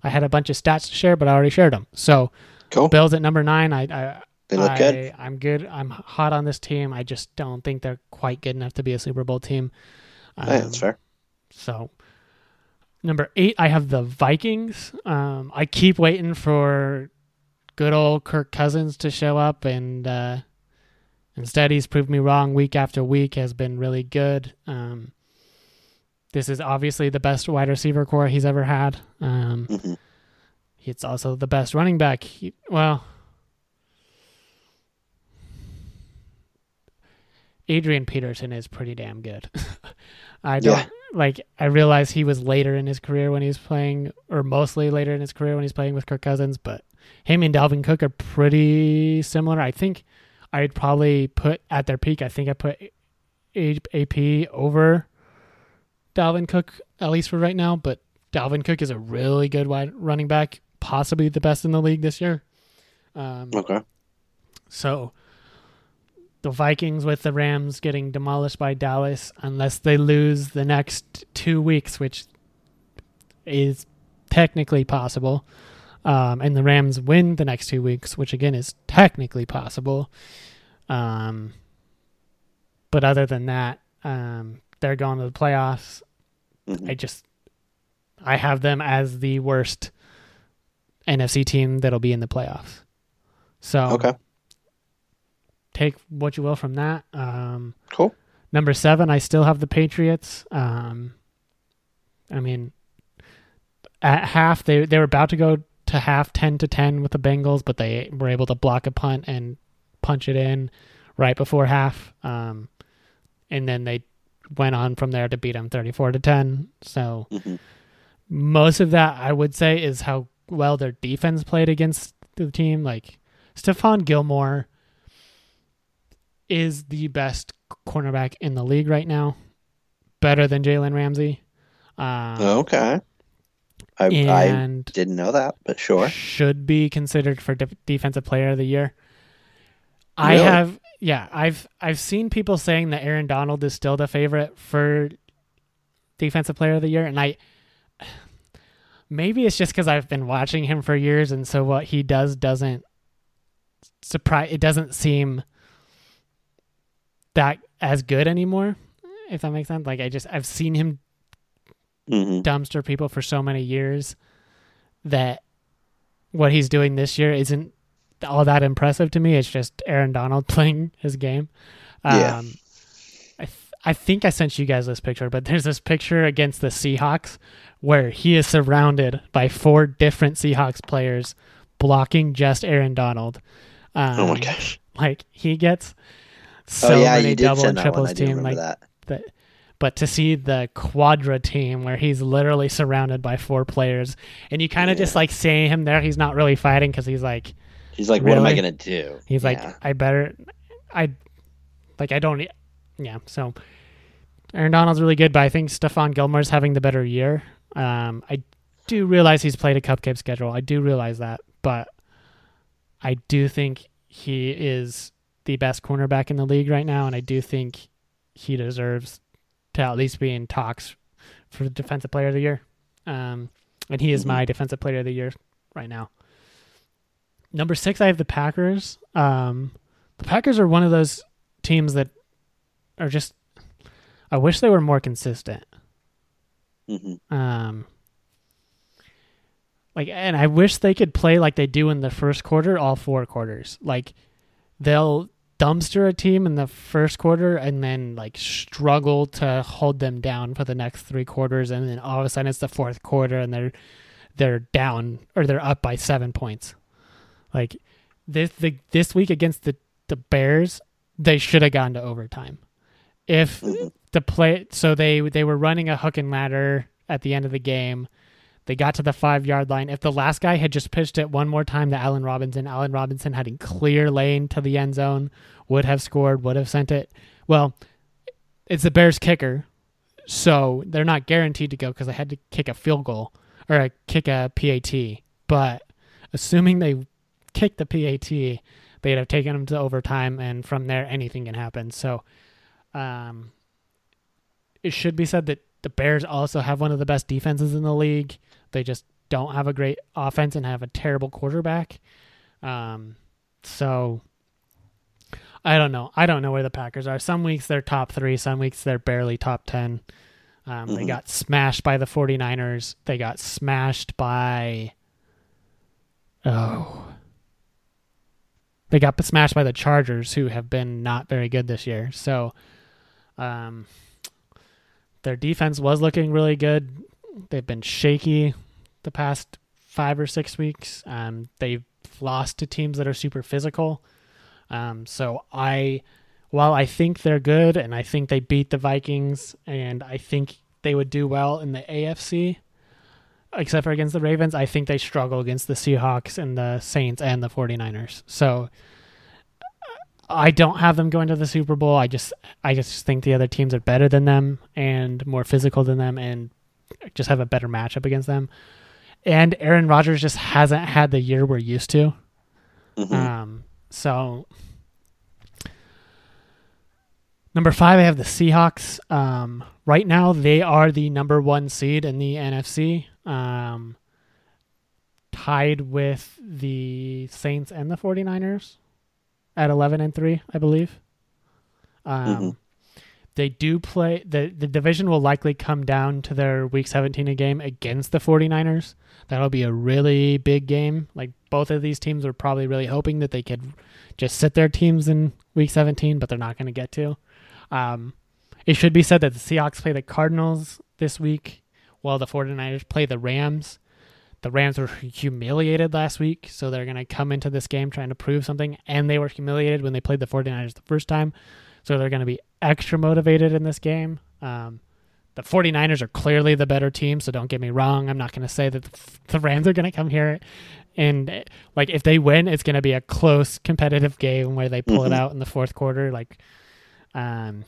I had a bunch of stats to share, but I already shared them. So cool. Bills at number nine. I, I they look I, good. I'm good. I'm hot on this team. I just don't think they're quite good enough to be a Super Bowl team. Um, yeah, that's fair. So, number eight, I have the Vikings. Um, I keep waiting for good old Kirk Cousins to show up, and uh, instead, he's proved me wrong week after week. Has been really good. Um, this is obviously the best wide receiver corps he's ever had. Um, mm-hmm. It's also the best running back. He, well Adrian Peterson is pretty damn good. I don't yeah. Like. I realize he was later in his career when he was playing, or mostly later in his career when he's playing with Kirk Cousins. But him and Dalvin Cook are pretty similar. I think I'd probably put at their peak. I think I put AP over Dalvin Cook at least for right now. But Dalvin Cook is a really good wide running back, possibly the best in the league this year. Um, okay. So the Vikings with the Rams getting demolished by Dallas unless they lose the next two weeks, which is technically possible. Um, and the Rams win the next two weeks, which again is technically possible. Um, but other than that, um, they're going to the playoffs. Mm-hmm. I just, I have them as the worst NFC team that'll be in the playoffs. So okay take what you will from that. Um, Cool. Number seven, I still have the Patriots. Um, I mean, at half they they were about to go to half ten to ten with the Bengals, but they were able to block a punt and punch it in right before half. Um, and then they went on from there to beat them thirty four to ten. So hmm most of that I would say is how well their defense played against the team. Like Stephon Gilmore is the best cornerback in the league right now, better than Jalen Ramsey. Um, Okay. I, I didn't know that, but sure. should be considered for de- defensive player of the year. I have yeah, I've I've seen people saying that Aaron Donald is still the favorite for defensive player of the year and I maybe it's just cuz I've been watching him for years and so what he does doesn't surprise it doesn't seem that as good anymore if that makes sense like I just I've seen him hmm dumpster people for so many years that what he's doing this year isn't all that impressive to me. It's just Aaron Donald playing his game. Yeah. Um, I th- I think I sent you guys this picture, but there's this picture against the Seahawks where he is surrounded by four different Seahawks players blocking just Aaron Donald. Um, oh my gosh. Like he gets so oh yeah, many double and triples team. Like that. that but to see the quadra team where he's literally surrounded by four players and you kind of just like seeing him there he's not really fighting because he's like He's like, what am I gonna do? he's Yeah. like i better i like i don't e-" yeah so aaron donald's really good but i think stephon gilmore's having the better year um i do realize he's played a cupcake schedule i do realize that but i do think he is the best cornerback in the league right now and i do think he deserves to at least be in talks for the defensive player of the year. Um and he is Mhm. my defensive player of the year right now. Number six i have the packers. Um the packers are one of those teams that are just i wish they were more consistent. Hmm um like and i wish they could play like they do in the first quarter all four quarters. Like they'll dumpster a team in the first quarter and then like struggle to hold them down for the next three quarters and then all of a sudden it's the fourth quarter and they're they're down or they're up by seven points like this the this week against the the bears they should have gone to overtime if Mhm. the play so they they were running a hook and ladder at the end of the game they got to the five yard line. If the last guy had just pitched it one more time to allen robinson allen robinson had a clear lane to the end zone would have scored would have sent it. Well it's the bears kicker so they're not guaranteed to go because they had to kick a field goal or a, kick a pat but assuming they kicked the pat they'd have taken them to overtime and from there anything can happen. So um, it should be said that the Bears also have one of the best defenses in the league. They just don't have a great offense and have a terrible quarterback. Um, so I don't know. I don't know where the Packers are. Some weeks they're top three, some weeks they're barely top 10. Um, They Mhm. got smashed by the 49ers. They got smashed by. Oh. They got smashed by the Chargers, who have been not very good this year. So, um, their defense was looking really good. They've been shaky the past five or six weeks. Um, they've lost to teams that are super physical. Um, so I, while I think they're good and I think they beat the Vikings and I think they would do well in the AFC, except for against the Ravens, I think they struggle against the Seahawks and the Saints and the 49ers. So I don't have them going to the Super Bowl. I just I just think the other teams are better than them and more physical than them and just have a better matchup against them. And Aaron Rodgers just hasn't had the year we're used to. Mhm. Um, so number five, I have the Seahawks. Um, right now, they are the number one seed in the NFC, um, tied with the Saints and the 49ers at 11 and three, I believe. Um, Mhm. They do play the the division will likely come down to their week 17 game against the 49ers. That'll be a really big game. Like both of these teams are probably really hoping that they could just sit their teams in week 17, but they're not going to get to. Um, it should be said that the Seahawks play the Cardinals this week while the 49ers play the Rams. The Rams were humiliated last week, so they're going to come into this game trying to prove something, and they were humiliated when they played the 49ers the first time, so they're going to be extra motivated in this game. Um, the 49ers are clearly the better team, so don't get me wrong. I'm not going to say that the Rams are going to come here and like if they win, it's going to be a close competitive game where they pull mm-hmm. it out in the fourth quarter like um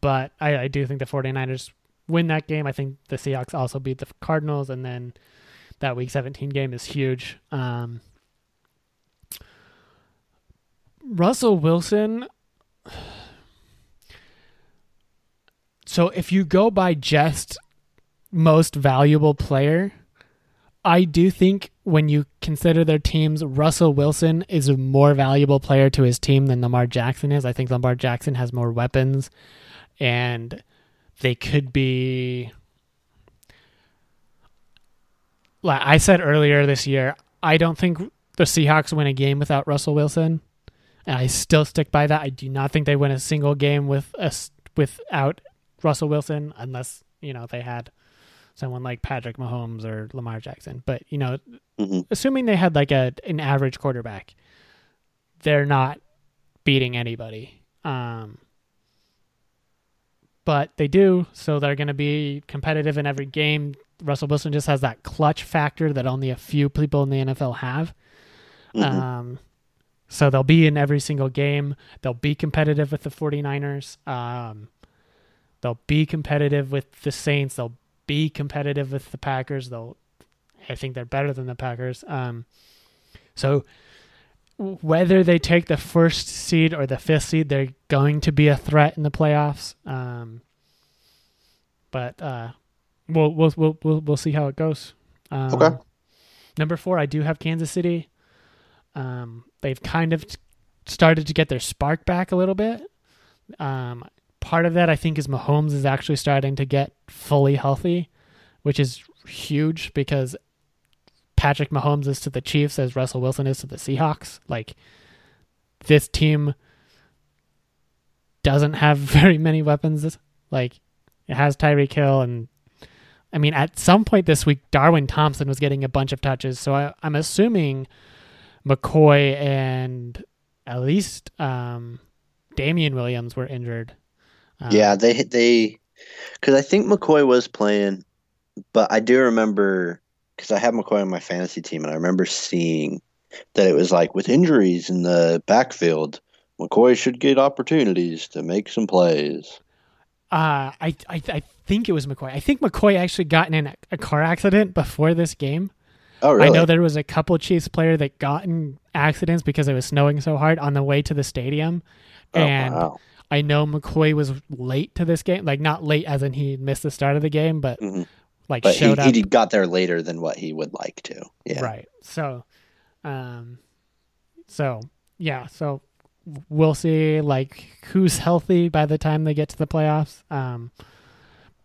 but I, I do think the 49ers win that game. I think the Seahawks also beat the Cardinals, and then that Week 17 game is huge. Um, Russell Wilson. So if you go by just most valuable player, I do think when you consider their teams, Russell Wilson is a more valuable player to his team than Lamar Jackson is. I think Lamar Jackson has more weapons and they could be like I said earlier this year, I don't think the Seahawks win a game without Russell Wilson. And I still stick by that. I do not think they win a single game with a, without Russell Wilson unless, you know, they had someone like Patrick Mahomes or Lamar Jackson. But, you know, mm-hmm. assuming they had like a an average quarterback, they're not beating anybody. Um but they do, so they're going to be competitive in every game. Russell Wilson just has that clutch factor that only a few people in the NFL have. Mm-hmm. Um, so they'll be in every single game. They'll be competitive with the 49ers. Um, they'll be competitive with the Saints. They'll be competitive with the Packers. They'll, I think they're better than the Packers. Um, so whether they take the first seed or the fifth seed, they're going to be a threat in the playoffs. Um, but uh, we'll, we'll we'll we'll we'll see how it goes. Um, okay. Number four, I do have Kansas City. Um, they've kind of started to get their spark back a little bit. Um, part of that, I think, is Mahomes is actually starting to get fully healthy, which is huge because Patrick Mahomes is to the Chiefs as Russell Wilson is to the Seahawks. Like this team doesn't have very many weapons. Like it has Tyreek Hill and I mean at some point this week Darwin Thompson was getting a bunch of touches. So I, am assuming McCoy and at least um, Damien Williams were injured. Um, yeah, they they because I think McCoy was playing, but I do remember because I have McCoy on my fantasy team, and I remember seeing that it was like with injuries in the backfield, McCoy should get opportunities to make some plays. Uh, I, I, I think it was McCoy. I think McCoy actually got in a car accident before this game. Oh, really? I know there was a couple Chiefs player that got in accidents because it was snowing so hard on the way to the stadium, oh, and wow. I know McCoy was late to this game. Like not late as in he missed the start of the game, but mm-hmm like but showed he, up. He got there later than what he would like to. Yeah. Right. So, um, so yeah. So we'll see like who's healthy by the time they get to the playoffs. Um,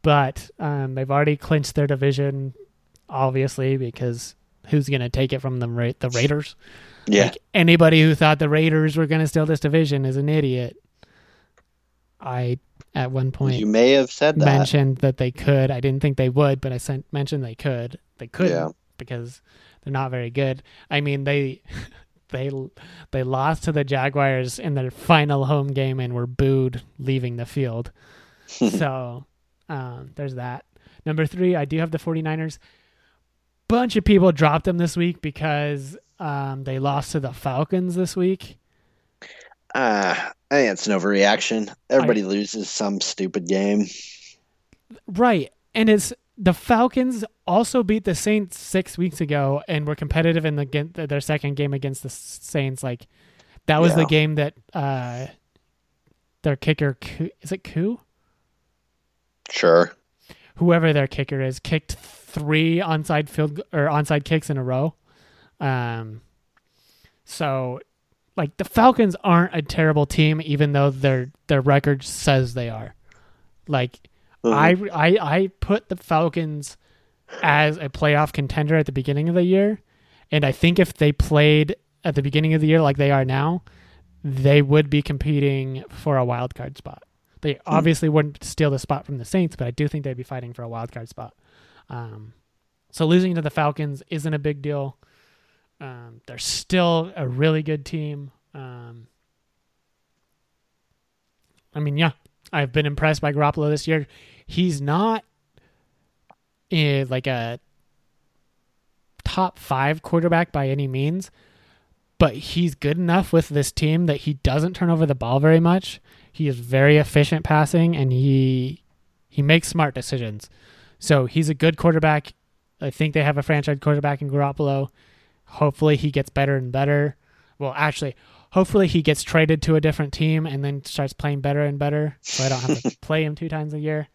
but um, they've already clinched their division, obviously, because who's going to take it from them? Right, the Raiders. Yeah. Like, anybody who thought the Raiders were going to steal this division is an idiot. I at one point you may have said that mentioned that they could. I didn't think they would, but I sent, mentioned they could. They couldn't yeah. because they're not very good. I mean they they they lost to the Jaguars in their final home game and were booed leaving the field. so um, there's that. Number three, I do have the 49ers. Bunch of people dropped them this week because um, they lost to the Falcons this week. Uh, I think it's an overreaction. Everybody I, loses some stupid game. Right. And it's the Falcons also beat the Saints six weeks ago and were competitive in the their second game against the Saints. Like that was yeah. the game that uh, their kicker is it Koo? Sure. Whoever their kicker is kicked three onside field or onside kicks in a row. Um, so like the Falcons aren't a terrible team, even though their their record says they are. Like Mhm. I, I I put the Falcons as a playoff contender at the beginning of the year, and I think if they played at the beginning of the year like they are now, they would be competing for a wild card spot. They obviously wouldn't steal the spot from the Saints, but I do think they'd be fighting for a wild card spot. Um, so losing to the Falcons isn't a big deal. Um, they're still a really good team. Um, I mean, yeah, I've been impressed by Garoppolo this year. He's not eh, like a top five quarterback by any means, but he's good enough with this team that he doesn't turn over the ball very much. He is very efficient passing, and he he makes smart decisions. So he's a good quarterback. I think they have a franchise quarterback in Garoppolo. Hopefully, he gets better and better. Well, actually, hopefully he gets traded to a different team and then starts playing better and better so I don't have to play him two times a year.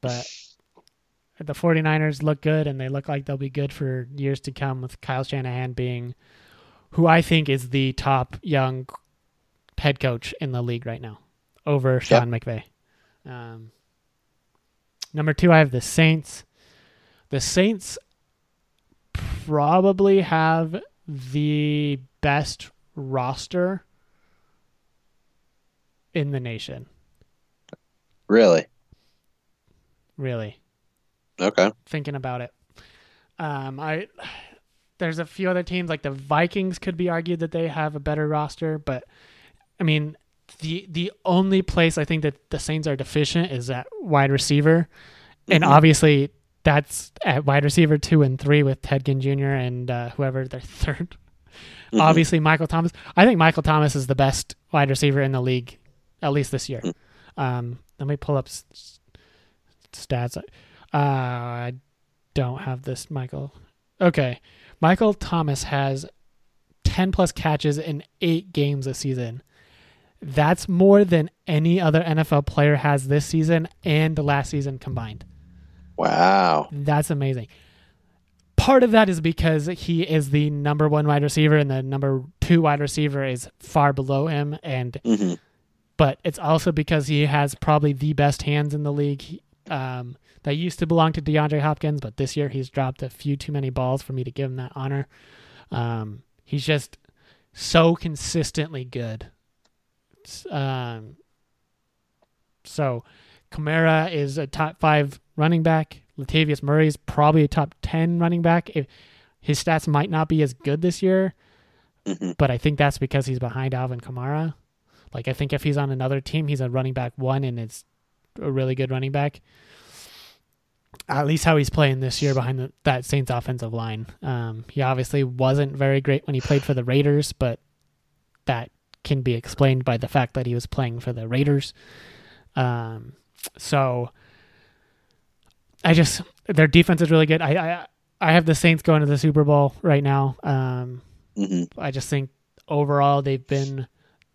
But the 49ers look good and they look like they'll be good for years to come with Kyle Shanahan being who I think is the top young head coach in the league right now over Sean McVay. Um, number two, I have the Saints. The Saints probably have the best roster in the nation. Really? Really, Okay. thinking about it. Um, I there's a few other teams like the Vikings could be argued that they have a better roster, but I mean the the only place I think that the Saints are deficient is at wide receiver, and Mhm. obviously that's at wide receiver two and three with Ted Ginn Jr. and uh, whoever their third. Mhm. Obviously, Michael Thomas. I think Michael Thomas is the best wide receiver in the league, at least this year. Um, let me pull up stats. Uh, I don't have this, Michael. Okay, Michael Thomas has ten plus catches in eight games this season. That's more than any other NFL player has this season and the last season combined. Wow. That's amazing. Part of that is because he is the number one wide receiver, and the number two wide receiver is far below him. And hmm but it's also because he has probably the best hands in the league. Um, that used to belong to DeAndre Hopkins, but this year he's dropped a few too many balls for me to give him that honor. Um, he's just so consistently good. Um, so Kamara is a top five running back. Latavius Murray is probably a top ten running back. If his stats might not be as good this year, hmm but I think that's because he's behind Alvin Kamara. Like I think if he's on another team, he's a running back one, and it's a really good running back. At least how he's playing this year behind the, that Saints offensive line. Um, he obviously wasn't very great when he played for the Raiders, but that can be explained by the fact that he was playing for the Raiders. Um, so I just their defense is really good. I I, I have the Saints going to the Super Bowl right now. Um, hmm I just think overall they've been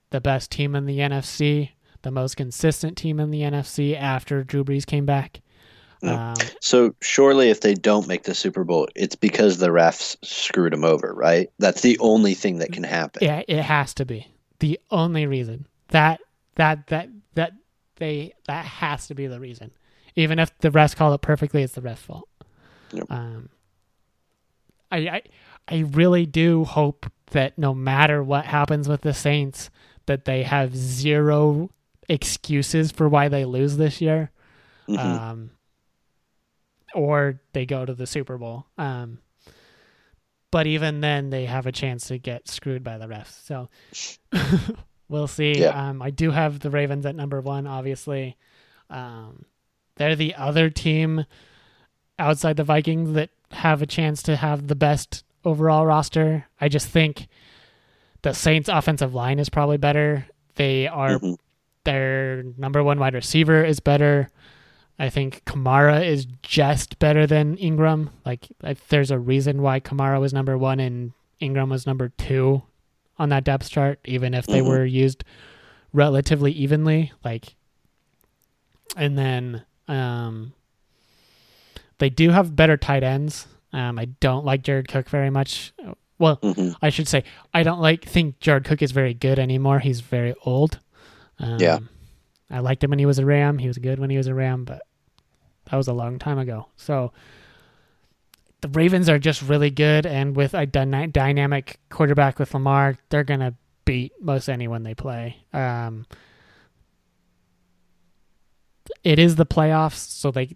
the best team in the NFC, the most consistent team in the NFC after Drew Brees came back. Yeah. Um, So surely, if they don't make the Super Bowl, it's because the refs screwed them over, right? That's the only thing that can happen. yeah, it has to be the only reason that that that that they that has to be the reason. Even if the refs call it perfectly, it's the refs' fault. Yep. Um, I, I I really do hope that no matter what happens with the Saints, that they have zero excuses for why they lose this year. Mhm. um, or they go to the Super Bowl. Um, but even then, they have a chance to get screwed by the refs. So we'll see. Yeah. Um, I do have the Ravens at number one, obviously. Um, they're the other team outside the Vikings that have a chance to have the best overall roster. I just think the Saints' offensive line is probably better. They are Mhm. their number one wide receiver is better. I think Kamara is just better than Ingram. Like, there's a reason why Kamara was number one and Ingram was number two on that depth chart, even if they Mhm. were used relatively evenly. Like, and then um, they do have better tight ends. Um, I don't like Jared Cook very much. Well, hmm I should say I don't like think Jared Cook is very good anymore. He's very old. Um, Yeah. I liked him when he was a Ram. He was good when he was a Ram, but that was a long time ago. So the Ravens are just really good, and with a dyna- dynamic quarterback with Lamar, they're gonna beat most anyone they play. Um, it is the playoffs, so they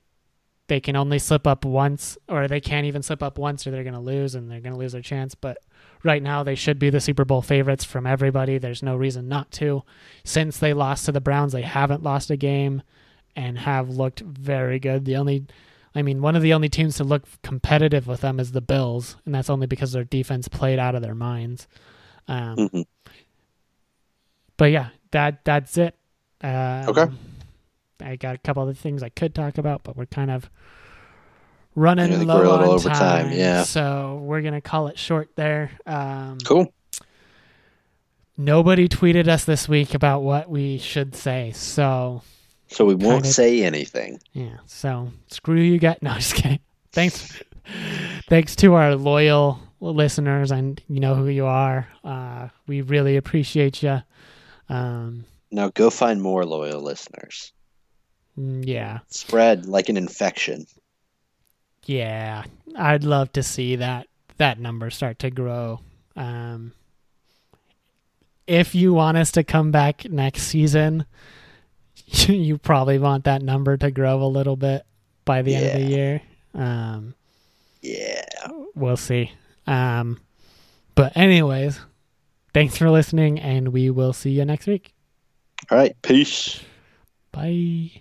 they can only slip up once, or they can't even slip up once, or they're gonna lose, and they're gonna lose their chance. But right now, they should be the Super Bowl favorites from everybody. There's no reason not to. Since they lost to the Browns, they haven't lost a game, and have looked very good. The only I mean, one of the only teams to look competitive with them is the Bills, and that's only because their defense played out of their minds. Um, hmm but yeah, that that's it. Um, Okay. I got a couple other things I could talk about, but we're kind of running think low we're a little on over time, yeah. So we're gonna call it short there. Um, Cool. Nobody tweeted us this week about what we should say, so So we won't Kinda- say anything. Yeah. So screw you guys. No, just kidding. Thanks. Thanks to our loyal listeners, and you know who you are. Uh, we really appreciate you. Um, Now go find more loyal listeners. mm, yeah, Spread like an infection. yeah. I'd love to see that that number start to grow. Um, if you want us to come back next season, you probably want that number to grow a little bit by the end of the year. Um, Yeah. we'll see. Um, but anyways, thanks for listening, and we will see you next week. All right. Peace. Bye.